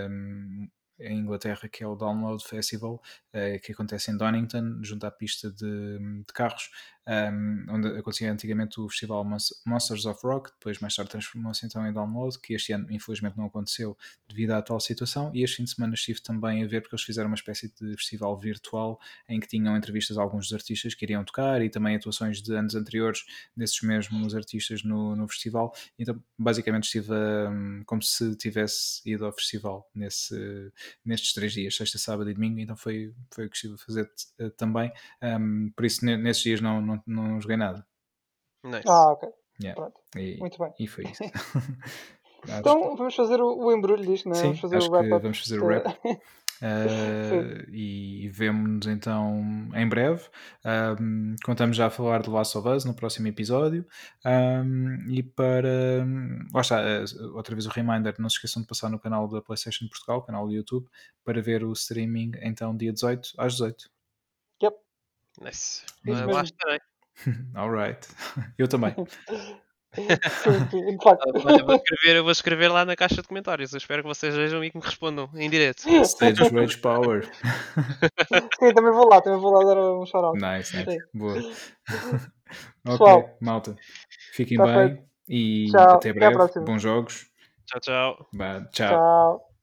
hum, em Inglaterra que é o Download Festival, eh, que acontece em Donington, junto à pista de, de carros, hum, onde acontecia antigamente o festival Mons- Monsters of Rock, depois mais tarde transformou-se então em Download, que este ano infelizmente não aconteceu devido à atual situação. E este fim de semana estive também a ver, porque eles fizeram uma espécie de festival virtual em que tinham entrevistas a alguns dos artistas que iriam tocar e também atuações de anos anteriores desses mesmos artistas no, no festival. Então, basicamente, estive a, como se tivesse ido ao festival nesse, nestes três dias, sexta, sábado e domingo. Então, foi, foi o que estive a fazer eh, também. Um, por isso, ne- nesses dias não, não, não joguei nada. nice. Ah, ok. Yeah. Pronto. E, Muito bem. e foi isso. Então vamos fazer o, o embrulho disto, não é? Sim, vamos fazer acho o que wrap-up. vamos fazer o wrap. Uh, e vemo-nos então em breve. Um, contamos já a falar de Last of Us no próximo episódio. Um, e para. Lá está, uh, outra vez o reminder: não se esqueçam de passar no canal da PlayStation Portugal, canal do YouTube, para ver o streaming então dia 18 às 18. Nice. Mesmo. lá estarei. Alright. Eu também. Ah, olha, vou escrever, eu vou escrever lá na caixa de comentários. Eu espero que vocês vejam e que me respondam em direto. Stage Rage Power. Sim, também vou lá, também vou lá dar um shout-out. Nice, nice. Sim. Boa. Pessoal. ok, malta. Fiquem Tá bem feito. e Tchau, até até breve. próxima. Bons jogos. Tchau, tchau. Vá, tchau. Tchau.